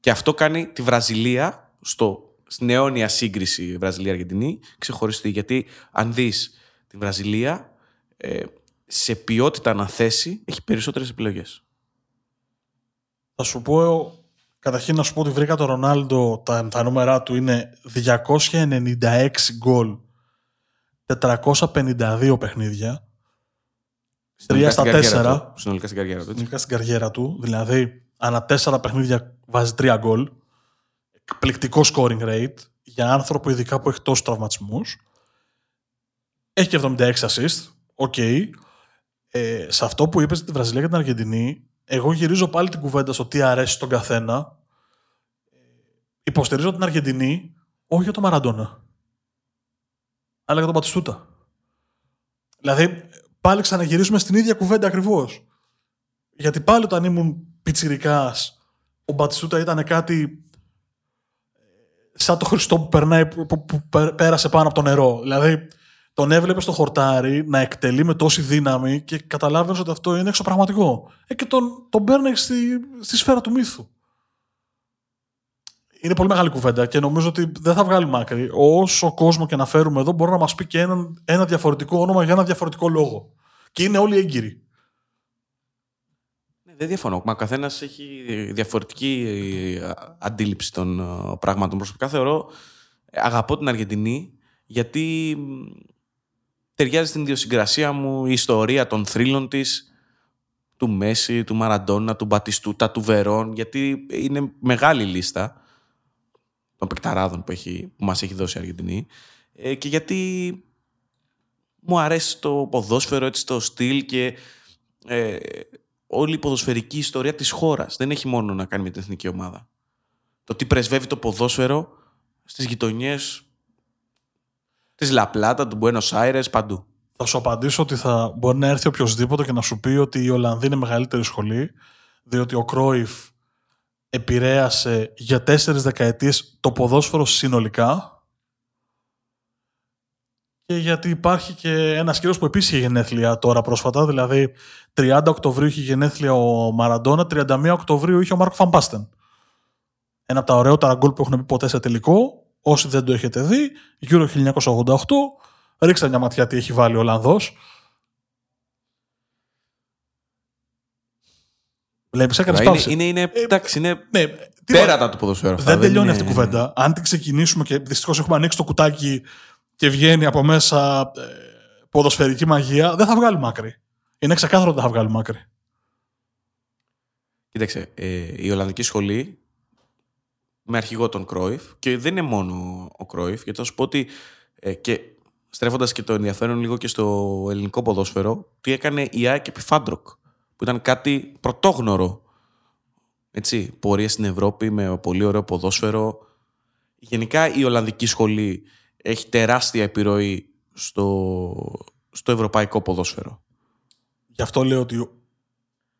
Και αυτό κάνει τη Βραζιλία στο, στην αιώνια σύγκριση Βραζιλία-Αργεντινή ξεχωριστή. Γιατί αν δεις τη Βραζιλία ε, σε ποιότητα αναθέσει έχει περισσότερες επιλογές. Θα σου πω, καταρχήν να σου πω ότι βρήκα τον Ρονάλντο, τα, τα νούμερά του είναι 296 γκολ, 452 παιχνίδια, Συνολικά 3 στα στην καριέρα 4, του. Συνολικά στην καριέρα του. έτσι. συνολικά στην καριέρα του, δηλαδή ανά 4 παιχνίδια βάζει 3 γκολ, εκπληκτικό scoring rate, για άνθρωπο ειδικά που έχει τόσους τραυματισμούς. Έχει και 76 assist, OK. Ε, σε αυτό που είπες για τη Βραζιλία και την Αργεντινή, εγώ γυρίζω πάλι την κουβέντα στο τι αρέσει στον καθένα. Ε, Υποστηρίζω την Αργεντινή, όχι για τον Μαραντόνα, αλλά για τον Μπατιστούτα. Δηλαδή, πάλι ξαναγυρίζουμε στην ίδια κουβέντα ακριβώς. Γιατί πάλι όταν ήμουν πιτσιρικάς, ο Μπατιστούτα ήταν κάτι ε, σαν το Χριστό που, περνάει, που, που- που πε- πέρασε πάνω από το νερό. Δηλαδή, τον έβλεπε στο χορτάρι να εκτελεί με τόση δύναμη και καταλάβαινες ότι αυτό είναι εξωπραγματικό. Ε, και τον, τον παίρνεις στη, στη σφαίρα του μύθου. Είναι πολύ μεγάλη κουβέντα και νομίζω ότι δεν θα βγάλει άκρη. Όσο κόσμο και να φέρουμε εδώ, μπορεί να μας πει και ένα, ένα διαφορετικό όνομα για ένα διαφορετικό λόγο. Και είναι όλοι έγκυροι. Ναι, Δεν διαφωνώ. Μα ο καθένας έχει διαφορετική ε, αντίληψη των ε, πραγμάτων. Προσωπικά θεωρώ, αγαπώ την Αργεντινή γιατί ταιριάζει στην ιδιοσυγκρασία μου η ιστορία των θρύλων της, του Μέση, του Μαραντόνα, του Μπατιστούτα, του Βερόν, γιατί είναι μεγάλη λίστα των παικταράδων που, έχει, που μας έχει δώσει η Αργεντινή ε, και γιατί μου αρέσει το ποδόσφαιρο, έτσι το στυλ και ε, όλη η ποδοσφαιρική ιστορία της χώρας. Δεν έχει μόνο να κάνει με την εθνική ομάδα. Το τι πρεσβεύει το ποδόσφαιρο στις γειτονιές της Λαπλάτα, του Buenos Aires, παντού. Θα σου απαντήσω ότι θα μπορεί να έρθει οποιοδήποτε και να σου πει ότι η Ολλανδία είναι μεγαλύτερη σχολή, διότι ο Κρόιφ επηρέασε για τέσσερις δεκαετίες το ποδόσφαιρο συνολικά και γιατί υπάρχει και ένας κύριος που επίσης είχε γενέθλια τώρα πρόσφατα, δηλαδή 30 Οκτωβρίου είχε γενέθλια ο Μαραντόνα, 31 Οκτωβρίου είχε ο Μάρκο Φαμπάστεν. Ένα από τα ωραιότερα γκολ που έχουν πει ποτέ σε τελικό, όσοι δεν το έχετε δει, γύρω 1988, ρίξτε μια ματιά τι έχει βάλει ο Ολλανδός. Βλέπεις, έκανες είναι, παύση. είναι, είναι, Ε, εντάξει, είναι Ναι, τι τέρατα του ποδοσφαίρου. αυτά, δεν τελειώνει είναι- αυτή η κουβέντα. Αν την ξεκινήσουμε και δυστυχώς έχουμε ανοίξει το κουτάκι και βγαίνει από μέσα ε, ποδοσφαιρική μαγεία, δεν θα βγάλει άκρη. Είναι ξεκάθαρο ότι δεν θα βγάλει άκρη. Κοίταξε, ε, η Ολλανδική σχολή με αρχηγό τον Κρόιφ και δεν είναι μόνο ο Κρόιφ, γιατί θα σου πω ότι ε, και στρέφοντας και το ενδιαφέρον λίγο και στο ελληνικό ποδόσφαιρο, τι έκανε η ΑΕΚ επί Φάντρονκ, που ήταν κάτι πρωτόγνωρο. Έτσι, πορεία στην Ευρώπη με πολύ ωραίο ποδόσφαιρο. Γενικά η Ολλανδική σχολή έχει τεράστια επιρροή στο, στο ευρωπαϊκό ποδόσφαιρο. Γι' αυτό λέω ότι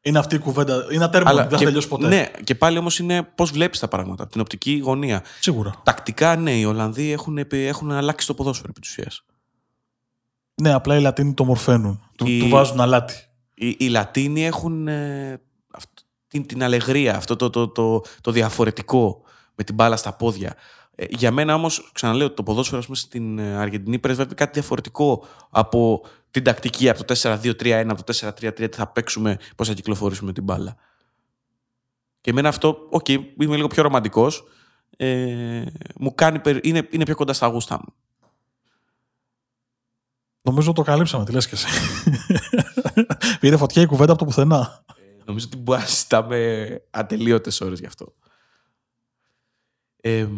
είναι αυτή η κουβέντα. Είναι ατέρμονη, δεν θα και, τελειώσει ποτέ. Ναι, και πάλι όμως είναι πώς βλέπεις τα πράγματα, από την οπτική γωνία. Σίγουρα. Τακτικά, ναι, οι Ολλανδοί έχουν, επι- έχουν αλλάξει το ποδόσφαιρο επί της ουσίας. Ναι, απλά οι Λατίνοι το μορφαίνουν. Του, Η- του βάζουν αλάτι. Οι, οι Λατίνοι έχουν ε, αυτό- την, την alegría, αυτό το, το, το, το διαφορετικό με την μπάλα στα πόδια. Ε, για μένα όμως, ξαναλέω, το ποδόσφαιρο ας πούμε, στην ε, Αργεντινή πρεσβεύει κάτι διαφορετικό από την τακτική, από το 4-2-3-1, από το 4-3-3, τι θα παίξουμε, πώς θα κυκλοφορήσουμε την μπάλα. Και εμένα αυτό, οκ, είμαι λίγο πιο ρομαντικός, ε, μου κάνει, περι- είναι, είναι πιο κοντά στα γούστα μου. Νομίζω το καλύψαμε, τι λες και εσύ. Πήρε φωτιά η κουβέντα από το πουθενά. Νομίζω ότι μπορεί να συζητάμε ατελείωτες ώρες γι' αυτό. Ε,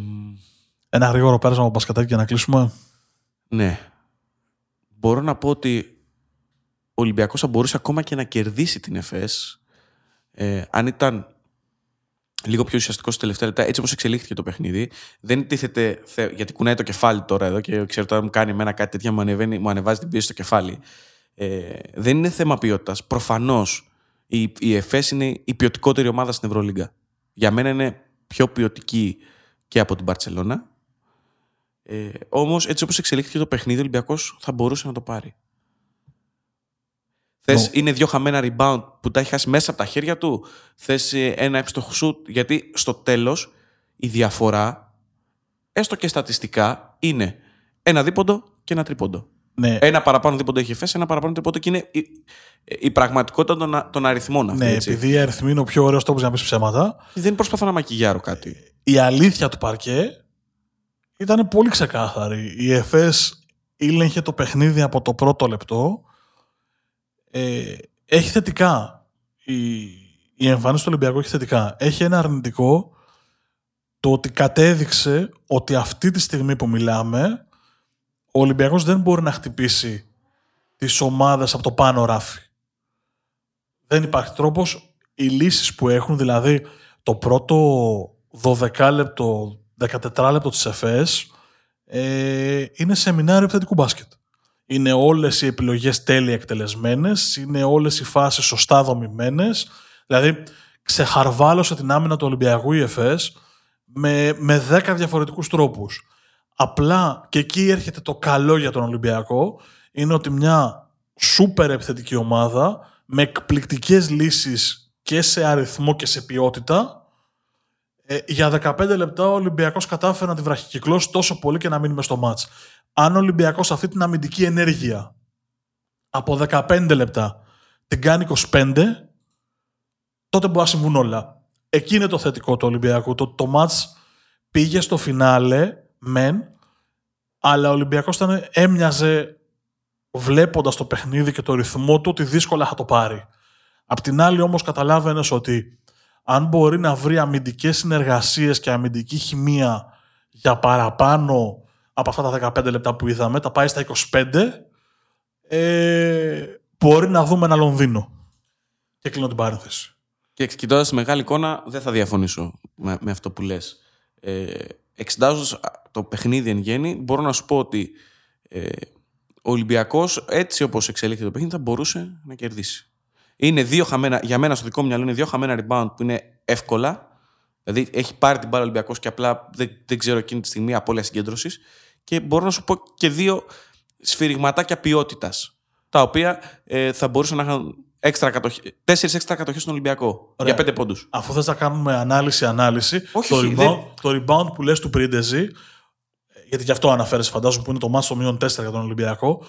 Ένα γρήγορο πέρασμα από μπασκετάκι για να κλείσουμε. ναι. Μπορώ να πω ότι ο Ολυμπιακός θα μπορούσε ακόμα και να κερδίσει την ΕΦΕΣ ε, αν ήταν λίγο πιο ουσιαστικό στα τελευταία λεπτά, έτσι όπως εξελίχθηκε το παιχνίδι. Δεν τίθεται, θε- γιατί κουνάει το κεφάλι τώρα εδώ και ξέρω τώρα μου κάνει εμένα κάτι τέτοια, μου, ανεβαίνει, μου ανεβάζει την πίεση στο κεφάλι. Ε, δεν είναι θέμα ποιότητας. Προφανώς η, η ΕΦΕΣ είναι η ποιοτικότερη ομάδα στην Ευρωλίγκα. Για μένα είναι πιο ποιοτική και από την Μπαρτσελώνα. Ε, Όμως, έτσι όπως εξελίχθηκε το παιχνίδι, ο Ολυμπιακός θα μπορούσε να το πάρει. Θες Νο- είναι δύο χαμένα rebound που τα έχεις χάσει μέσα από τα χέρια του; Θες ένα εύστοχο σουτ. Γιατί στο τέλος η διαφορά, έστω και στατιστικά, είναι ένα δίποντο και ένα τρίποντο. Ναι, Ένα παραπάνω δίποντο έχει φέσει, ένα παραπάνω τρίποντο και είναι η, η πραγματικότητα των, α- των αριθμών αυτή. ναι έτσι. επειδή η αριθμή είναι ο πιο ωραίος τόπος για να πεις ψέματα, Δεν προσπαθώ να μακιγιάρω κάτι. η αλήθεια του παρκέ ήταν πολύ ξεκάθαρη. Η ΕΦΕΣ ήλεγχε το παιχνίδι από το πρώτο λεπτό. Ε, έχει θετικά. Η, η εμφάνιση του Ολυμπιακού έχει θετικά. Έχει ένα αρνητικό το ότι κατέδειξε ότι αυτή τη στιγμή που μιλάμε ο Ολυμπιακός δεν μπορεί να χτυπήσει τις ομάδες από το πάνω ράφι. Δεν υπάρχει τρόπος. Οι λύσεις που έχουν, δηλαδή το πρώτο 12 λεπτό, 14 λεπτό της ΕΦΕΣ ε, είναι σεμινάριο επιθετικού μπάσκετ. Είναι όλες οι επιλογές τέλεια εκτελεσμένες, είναι όλες οι φάσεις σωστά δομημένες. Δηλαδή ξεχαρβάλωσε την άμυνα του Ολυμπιακού η ΕΦΕΣ με, με 10 διαφορετικούς τρόπους. Απλά και εκεί έρχεται το καλό για τον Ολυμπιακό, είναι ότι μια σούπερ επιθετική ομάδα με εκπληκτικές λύσεις και σε αριθμό και σε ποιότητα ε, για 15 λεπτά ο Ολυμπιακός κατάφερε να τη βραχικυκλώσει τόσο πολύ και να μείνει μες στο μάτς. Αν ο Ολυμπιακός αυτή την αμυντική ενέργεια από 15 λεπτά την κάνει 25, τότε μπορεί να συμβούν όλα. Εκεί είναι το θετικό του Ολυμπιακού. Το, το μάτς πήγε στο φινάλε, μεν, αλλά ο Ολυμπιακός ήταν, έμοιαζε βλέποντας το παιχνίδι και το ρυθμό του ότι δύσκολα θα το πάρει. Απ' την άλλη όμως καταλάβαινες ότι αν μπορεί να βρει αμυντικές συνεργασίες και αμυντική χημεία για παραπάνω από αυτά τα 15 λεπτά που είδαμε, τα πάει στα 25, ε, μπορεί να δούμε ένα Λονδίνο. Και κλείνω την παρένθεση. Και κοιτώντας τη μεγάλη εικόνα, δεν θα διαφωνήσω με, με αυτό που λες. Ε, Εξετάζοντας το παιχνίδι εν γέννη, μπορώ να σου πω ότι ε, ο Ολυμπιακός, έτσι όπως εξελίχθηκε το παιχνίδι, θα μπορούσε να κερδίσει. Είναι δύο χαμένα, για μένα στο δικό μου μυαλό είναι δύο χαμένα rebound που είναι εύκολα. Δηλαδή έχει πάρει την μπάλα ο Ολυμπιακός και απλά δεν, δεν ξέρω εκείνη τη στιγμή απώλεια συγκέντρωσης. Και μπορώ να σου πω και δύο σφυριγματάκια ποιότητας. Τα οποία ε, θα μπορούσαν να είχαν έξτρα κατοχή, τέσσερις έξτρα κατοχές στον Ολυμπιακό. Για πέντε πόντους. Αφού θες να κάνουμε ανάλυση-ανάλυση, το, όχι, rebound, δεν- το rebound που λες του Πρίντεζη, γιατί γι' αυτό αναφέρεσαι φαντάζομαι που είναι το μάτι στο μείον 4 για τον Ολυμπιακό,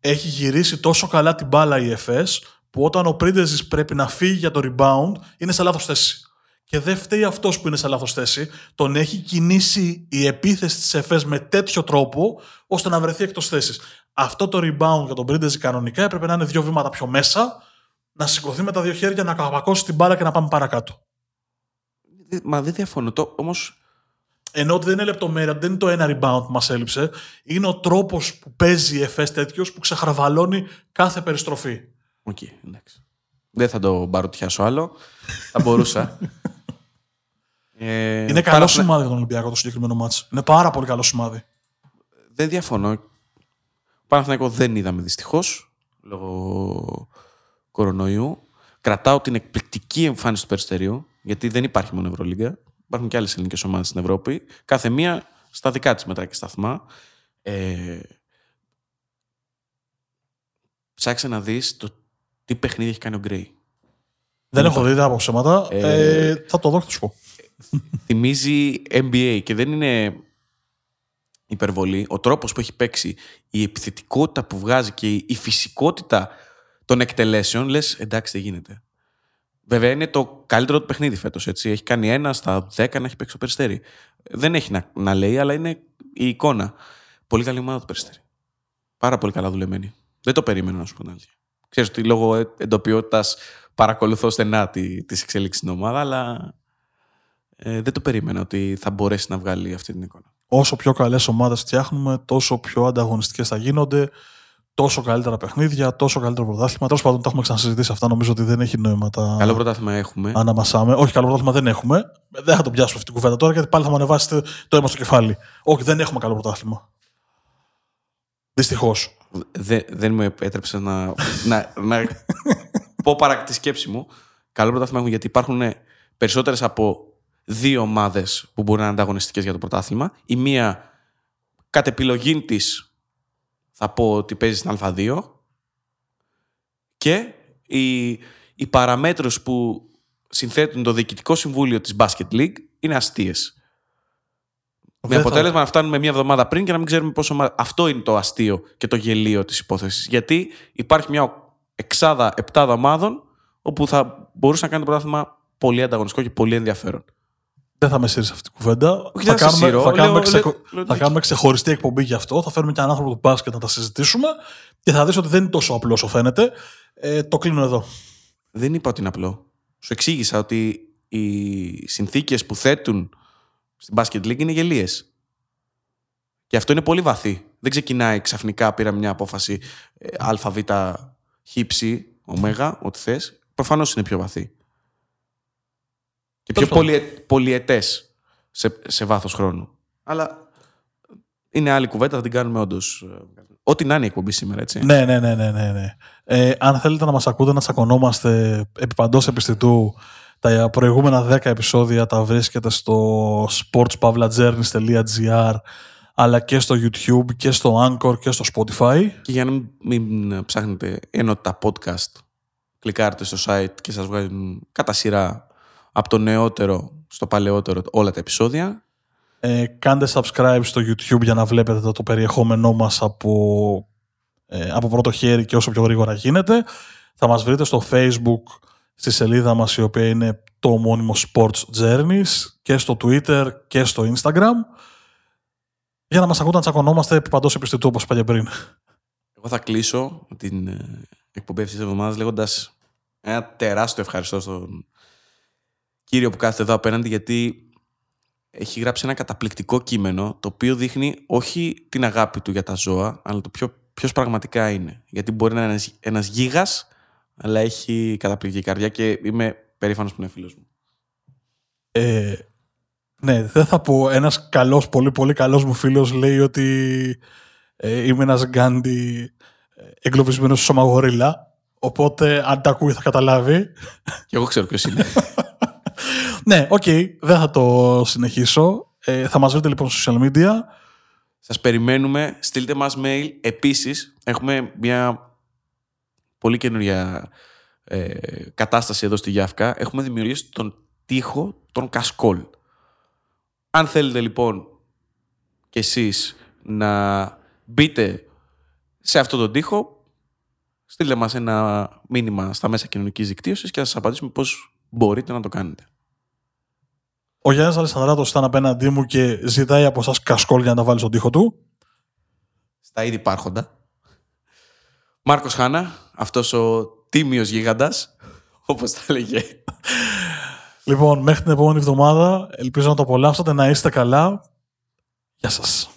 έχει γυρίσει τόσο καλά την μπάλα η ΕΦΕΣ που όταν ο Πρίντεζη πρέπει να φύγει για το rebound είναι σε λάθος θέση. Και δεν φταίει αυτός που είναι σε λάθος θέση, τον έχει κινήσει η επίθεση της ΕΦΕΣ με τέτοιο τρόπο ώστε να βρεθεί εκτός θέσης. Αυτό το rebound για τον Πρίντεζη κανονικά έπρεπε να είναι δύο βήματα πιο μέσα, να σηκωθεί με τα δύο χέρια, να καπακώσει την μπάλα και να πάμε παρακάτω. Μα δεν διαφωνώ. Το, όμως, Ενώ ότι δεν είναι λεπτομέρεια, δεν είναι το ένα rebound που μας έλειψε. Είναι ο τρόπος που παίζει η ΕΦΕΣ τέτοιος που ξεχραβαλώνει κάθε περιστροφή. Οκ, εντάξει. Δεν θα το μπαρουτιάσω άλλο. θα μπορούσα. Ε, είναι καλό Παναθηνα- σημάδι για τον Ολυμπιακό το συγκεκριμένο ματς. Είναι πάρα πολύ καλό σημάδι. Δεν διαφωνώ. Παναθηναϊκό δεν είδαμε δυστυχώς λόγω κορονοϊού. Κρατάω την εκπληκτική εμφάνιση του Περιστερίου, γιατί δεν υπάρχει μόνο Ευρωλίγκα. Υπάρχουν και άλλες ελληνικές ομάδες στην Ευρώπη. Κάθε μία στα δικά της μετρά και σταθμά. Ε, ψάξε να δεις το τι παιχνίδι έχει κάνει ο Γκρέι. Δεν έχω δει δεν από ψέματα. Ε, Ε, θα το δω και θα σου πω. θυμίζει NBA και δεν είναι υπερβολή. Ο τρόπος που έχει παίξει, η επιθετικότητα που βγάζει και η φυσικότητα των εκτελέσεων, λες εντάξει δεν γίνεται. Βέβαια είναι το καλύτερο του παιχνίδι φέτος, έτσι. Έχει κάνει ένα στα δέκα να έχει παίξει το Περιστέρι. Δεν έχει να, να λέει, αλλά είναι η εικόνα. Πολύ καλή ομάδα του Περιστέρι. Πάρα πολύ καλά δουλεμένη. Δεν το περίμενα να σου πω την αλήθεια. Ξέρεις ότι λόγω ε- εντοπιότητας παρακολουθώ στενά τη, τις εξέλιξεις στην ομάδα, αλλά ε, δεν το περίμενα ότι θα μπορέσει να βγάλει αυτή την εικόνα. Όσο πιο καλές ομάδες φτιάχνουμε, τόσο πιο ανταγωνιστικές θα γίνονται, τόσο καλύτερα παιχνίδια, τόσο καλύτερο πρωτάθλημα. Τέλος πάντων, τα έχουμε ξανασυζητήσει αυτά. Νομίζω ότι δεν έχει νόημα τα Καλό πρωτάθλημα έχουμε. αναμασάμε. Όχι, καλό πρωτάθλημα δεν έχουμε. Δεν θα το πιάσουμε αυτή την κουβέντα τώρα, γιατί πάλι θα μου ανεβάσετε το αίμα στο κεφάλι. Όχι, δεν έχουμε καλό πρωτάθλημα. Δυστυχώς. Δε- δεν με επέτρεψε να, να, να πω παρά τη σκέψη μου. Καλό πρωτάθλημα έχουμε γιατί υπάρχουν περισσότερες από δύο ομάδες που μπορεί να είναι ανταγωνιστικές για το πρωτάθλημα. Η μία κατ' επιλογή της θα πω ότι παίζει στην Α2 και οι, οι παραμέτρους που συνθέτουν το Διοικητικό Συμβούλιο της Basket League είναι αστείες. Με Δεν θα- αποτέλεσμα να φτάνουμε μία εβδομάδα πριν και να μην ξέρουμε πόσο. μα- Αυτό είναι το αστείο και το γελίο της υπόθεσης. Γιατί υπάρχει μια εξάδα, επτάδα ομάδων όπου θα μπορούσε να κάνει το πρωτάθλημα πολύ ανταγωνιστικό και πολύ ενδιαφέρον. Δεν θα με σύρει αυτή την κουβέντα. Όχι, θα, δεν θα σε κάνουμε, σύρω. θα, Λέω- κάνουμε λέω- ξεκο- λέω- θα κάνουμε ξεχωριστή εκπομπή γι' αυτό. Θα φέρουμε και έναν άνθρωπο του μπάσκετ να τα συζητήσουμε και θα δεις ότι δεν είναι τόσο απλό όσο φαίνεται. Ε, το κλείνω εδώ. Δεν είπα ότι είναι απλό. Σου εξήγησα ότι οι συνθήκες που θέτουν στην Basket League είναι γελίες. Και αυτό είναι πολύ βαθύ. Δεν ξεκινάει ξαφνικά, πήρα μια απόφαση ε, α, β, χ, ψ, ω, ό,τι θες. Προφανώς είναι πιο βαθύ. Και πιο Τέλος πάντων. πολυε, πολυετές σε, σε βάθος χρόνου. Αλλά είναι άλλη κουβέντα, θα την κάνουμε όντως. Ό,τι να είναι η εκπομπή σήμερα, έτσι. Ναι, ναι, ναι, ναι, ναι. ναι. Ε, αν θέλετε να μας ακούτε να τσακωνόμαστε επί παντός επιστητού, τα προηγούμενα 10 επεισόδια τα βρίσκεται στο sportspavlajourneys.gr αλλά και στο YouTube και στο Anchor και στο Spotify. Και για να μην, μην ψάχνετε ενώ τα podcast, κλικάρετε στο site και σας βγάζουν κατά σειρά από το νεότερο στο παλαιότερο όλα τα επεισόδια. Ε, κάντε subscribe στο YouTube για να βλέπετε το, το περιεχόμενό μας από, ε, από πρώτο χέρι και όσο πιο γρήγορα γίνεται. Θα μας βρείτε στο Facebook στη σελίδα μας η οποία είναι το ομώνυμο Sports Journeys και στο Twitter και στο Instagram για να μας ακούτε να τσακωνόμαστε επί παντός επιστητού όπως είπα πριν. Εγώ θα κλείσω την ε, εκπομπή αυτής της εβδομάδας λέγοντας ένα τεράστιο ευχαριστώ στον κύριο που κάθεται εδώ απέναντι γιατί έχει γράψει ένα καταπληκτικό κείμενο το οποίο δείχνει όχι την αγάπη του για τα ζώα αλλά το ποιο, ποιος πραγματικά είναι. Γιατί μπορεί να είναι ένας, ένας γίγας αλλά έχει καταπληκτική καρδιά και είμαι περήφανος που είναι φίλος μου. Ε, ναι, δεν θα πω. Ένας καλός, πολύ πολύ καλός μου φίλος λέει ότι ε, είμαι ένας Γκάντι ε, εγκλωβισμένος στο σώμα Οπότε αν τα ακούει θα καταλάβει. Και εγώ ξέρω ποιος είναι. ναι, OK, okay, δεν θα το συνεχίσω. Ε, θα μας βρείτε λοιπόν στα social media. Σας περιμένουμε. Στείλτε μας mail. Επίσης, έχουμε μια πολύ καινούργια ε, κατάσταση εδώ στη γιάφκα. Έχουμε δημιουργήσει τον τοίχο των κασκόλ. Αν θέλετε λοιπόν κι εσείς να μπείτε σε αυτό τον τοίχο, στείλτε μας ένα μήνυμα στα μέσα κοινωνικής δικτύωσης και θα σας απαντήσουμε πώς μπορείτε να το κάνετε. Ο Γιάννης Αλessandράτος ήταν απέναντί μου και ζητάει από εσάς κασκόλ για να τα βάλει στον τοίχο του. Στα ήδη υπάρχοντα. Μάρκος Χάνα, αυτός ο τίμιος γίγαντας, όπως τα λέγε. Λοιπόν, μέχρι την επόμενη εβδομάδα, ελπίζω να το απολαύσατε, να είστε καλά. Γεια σας.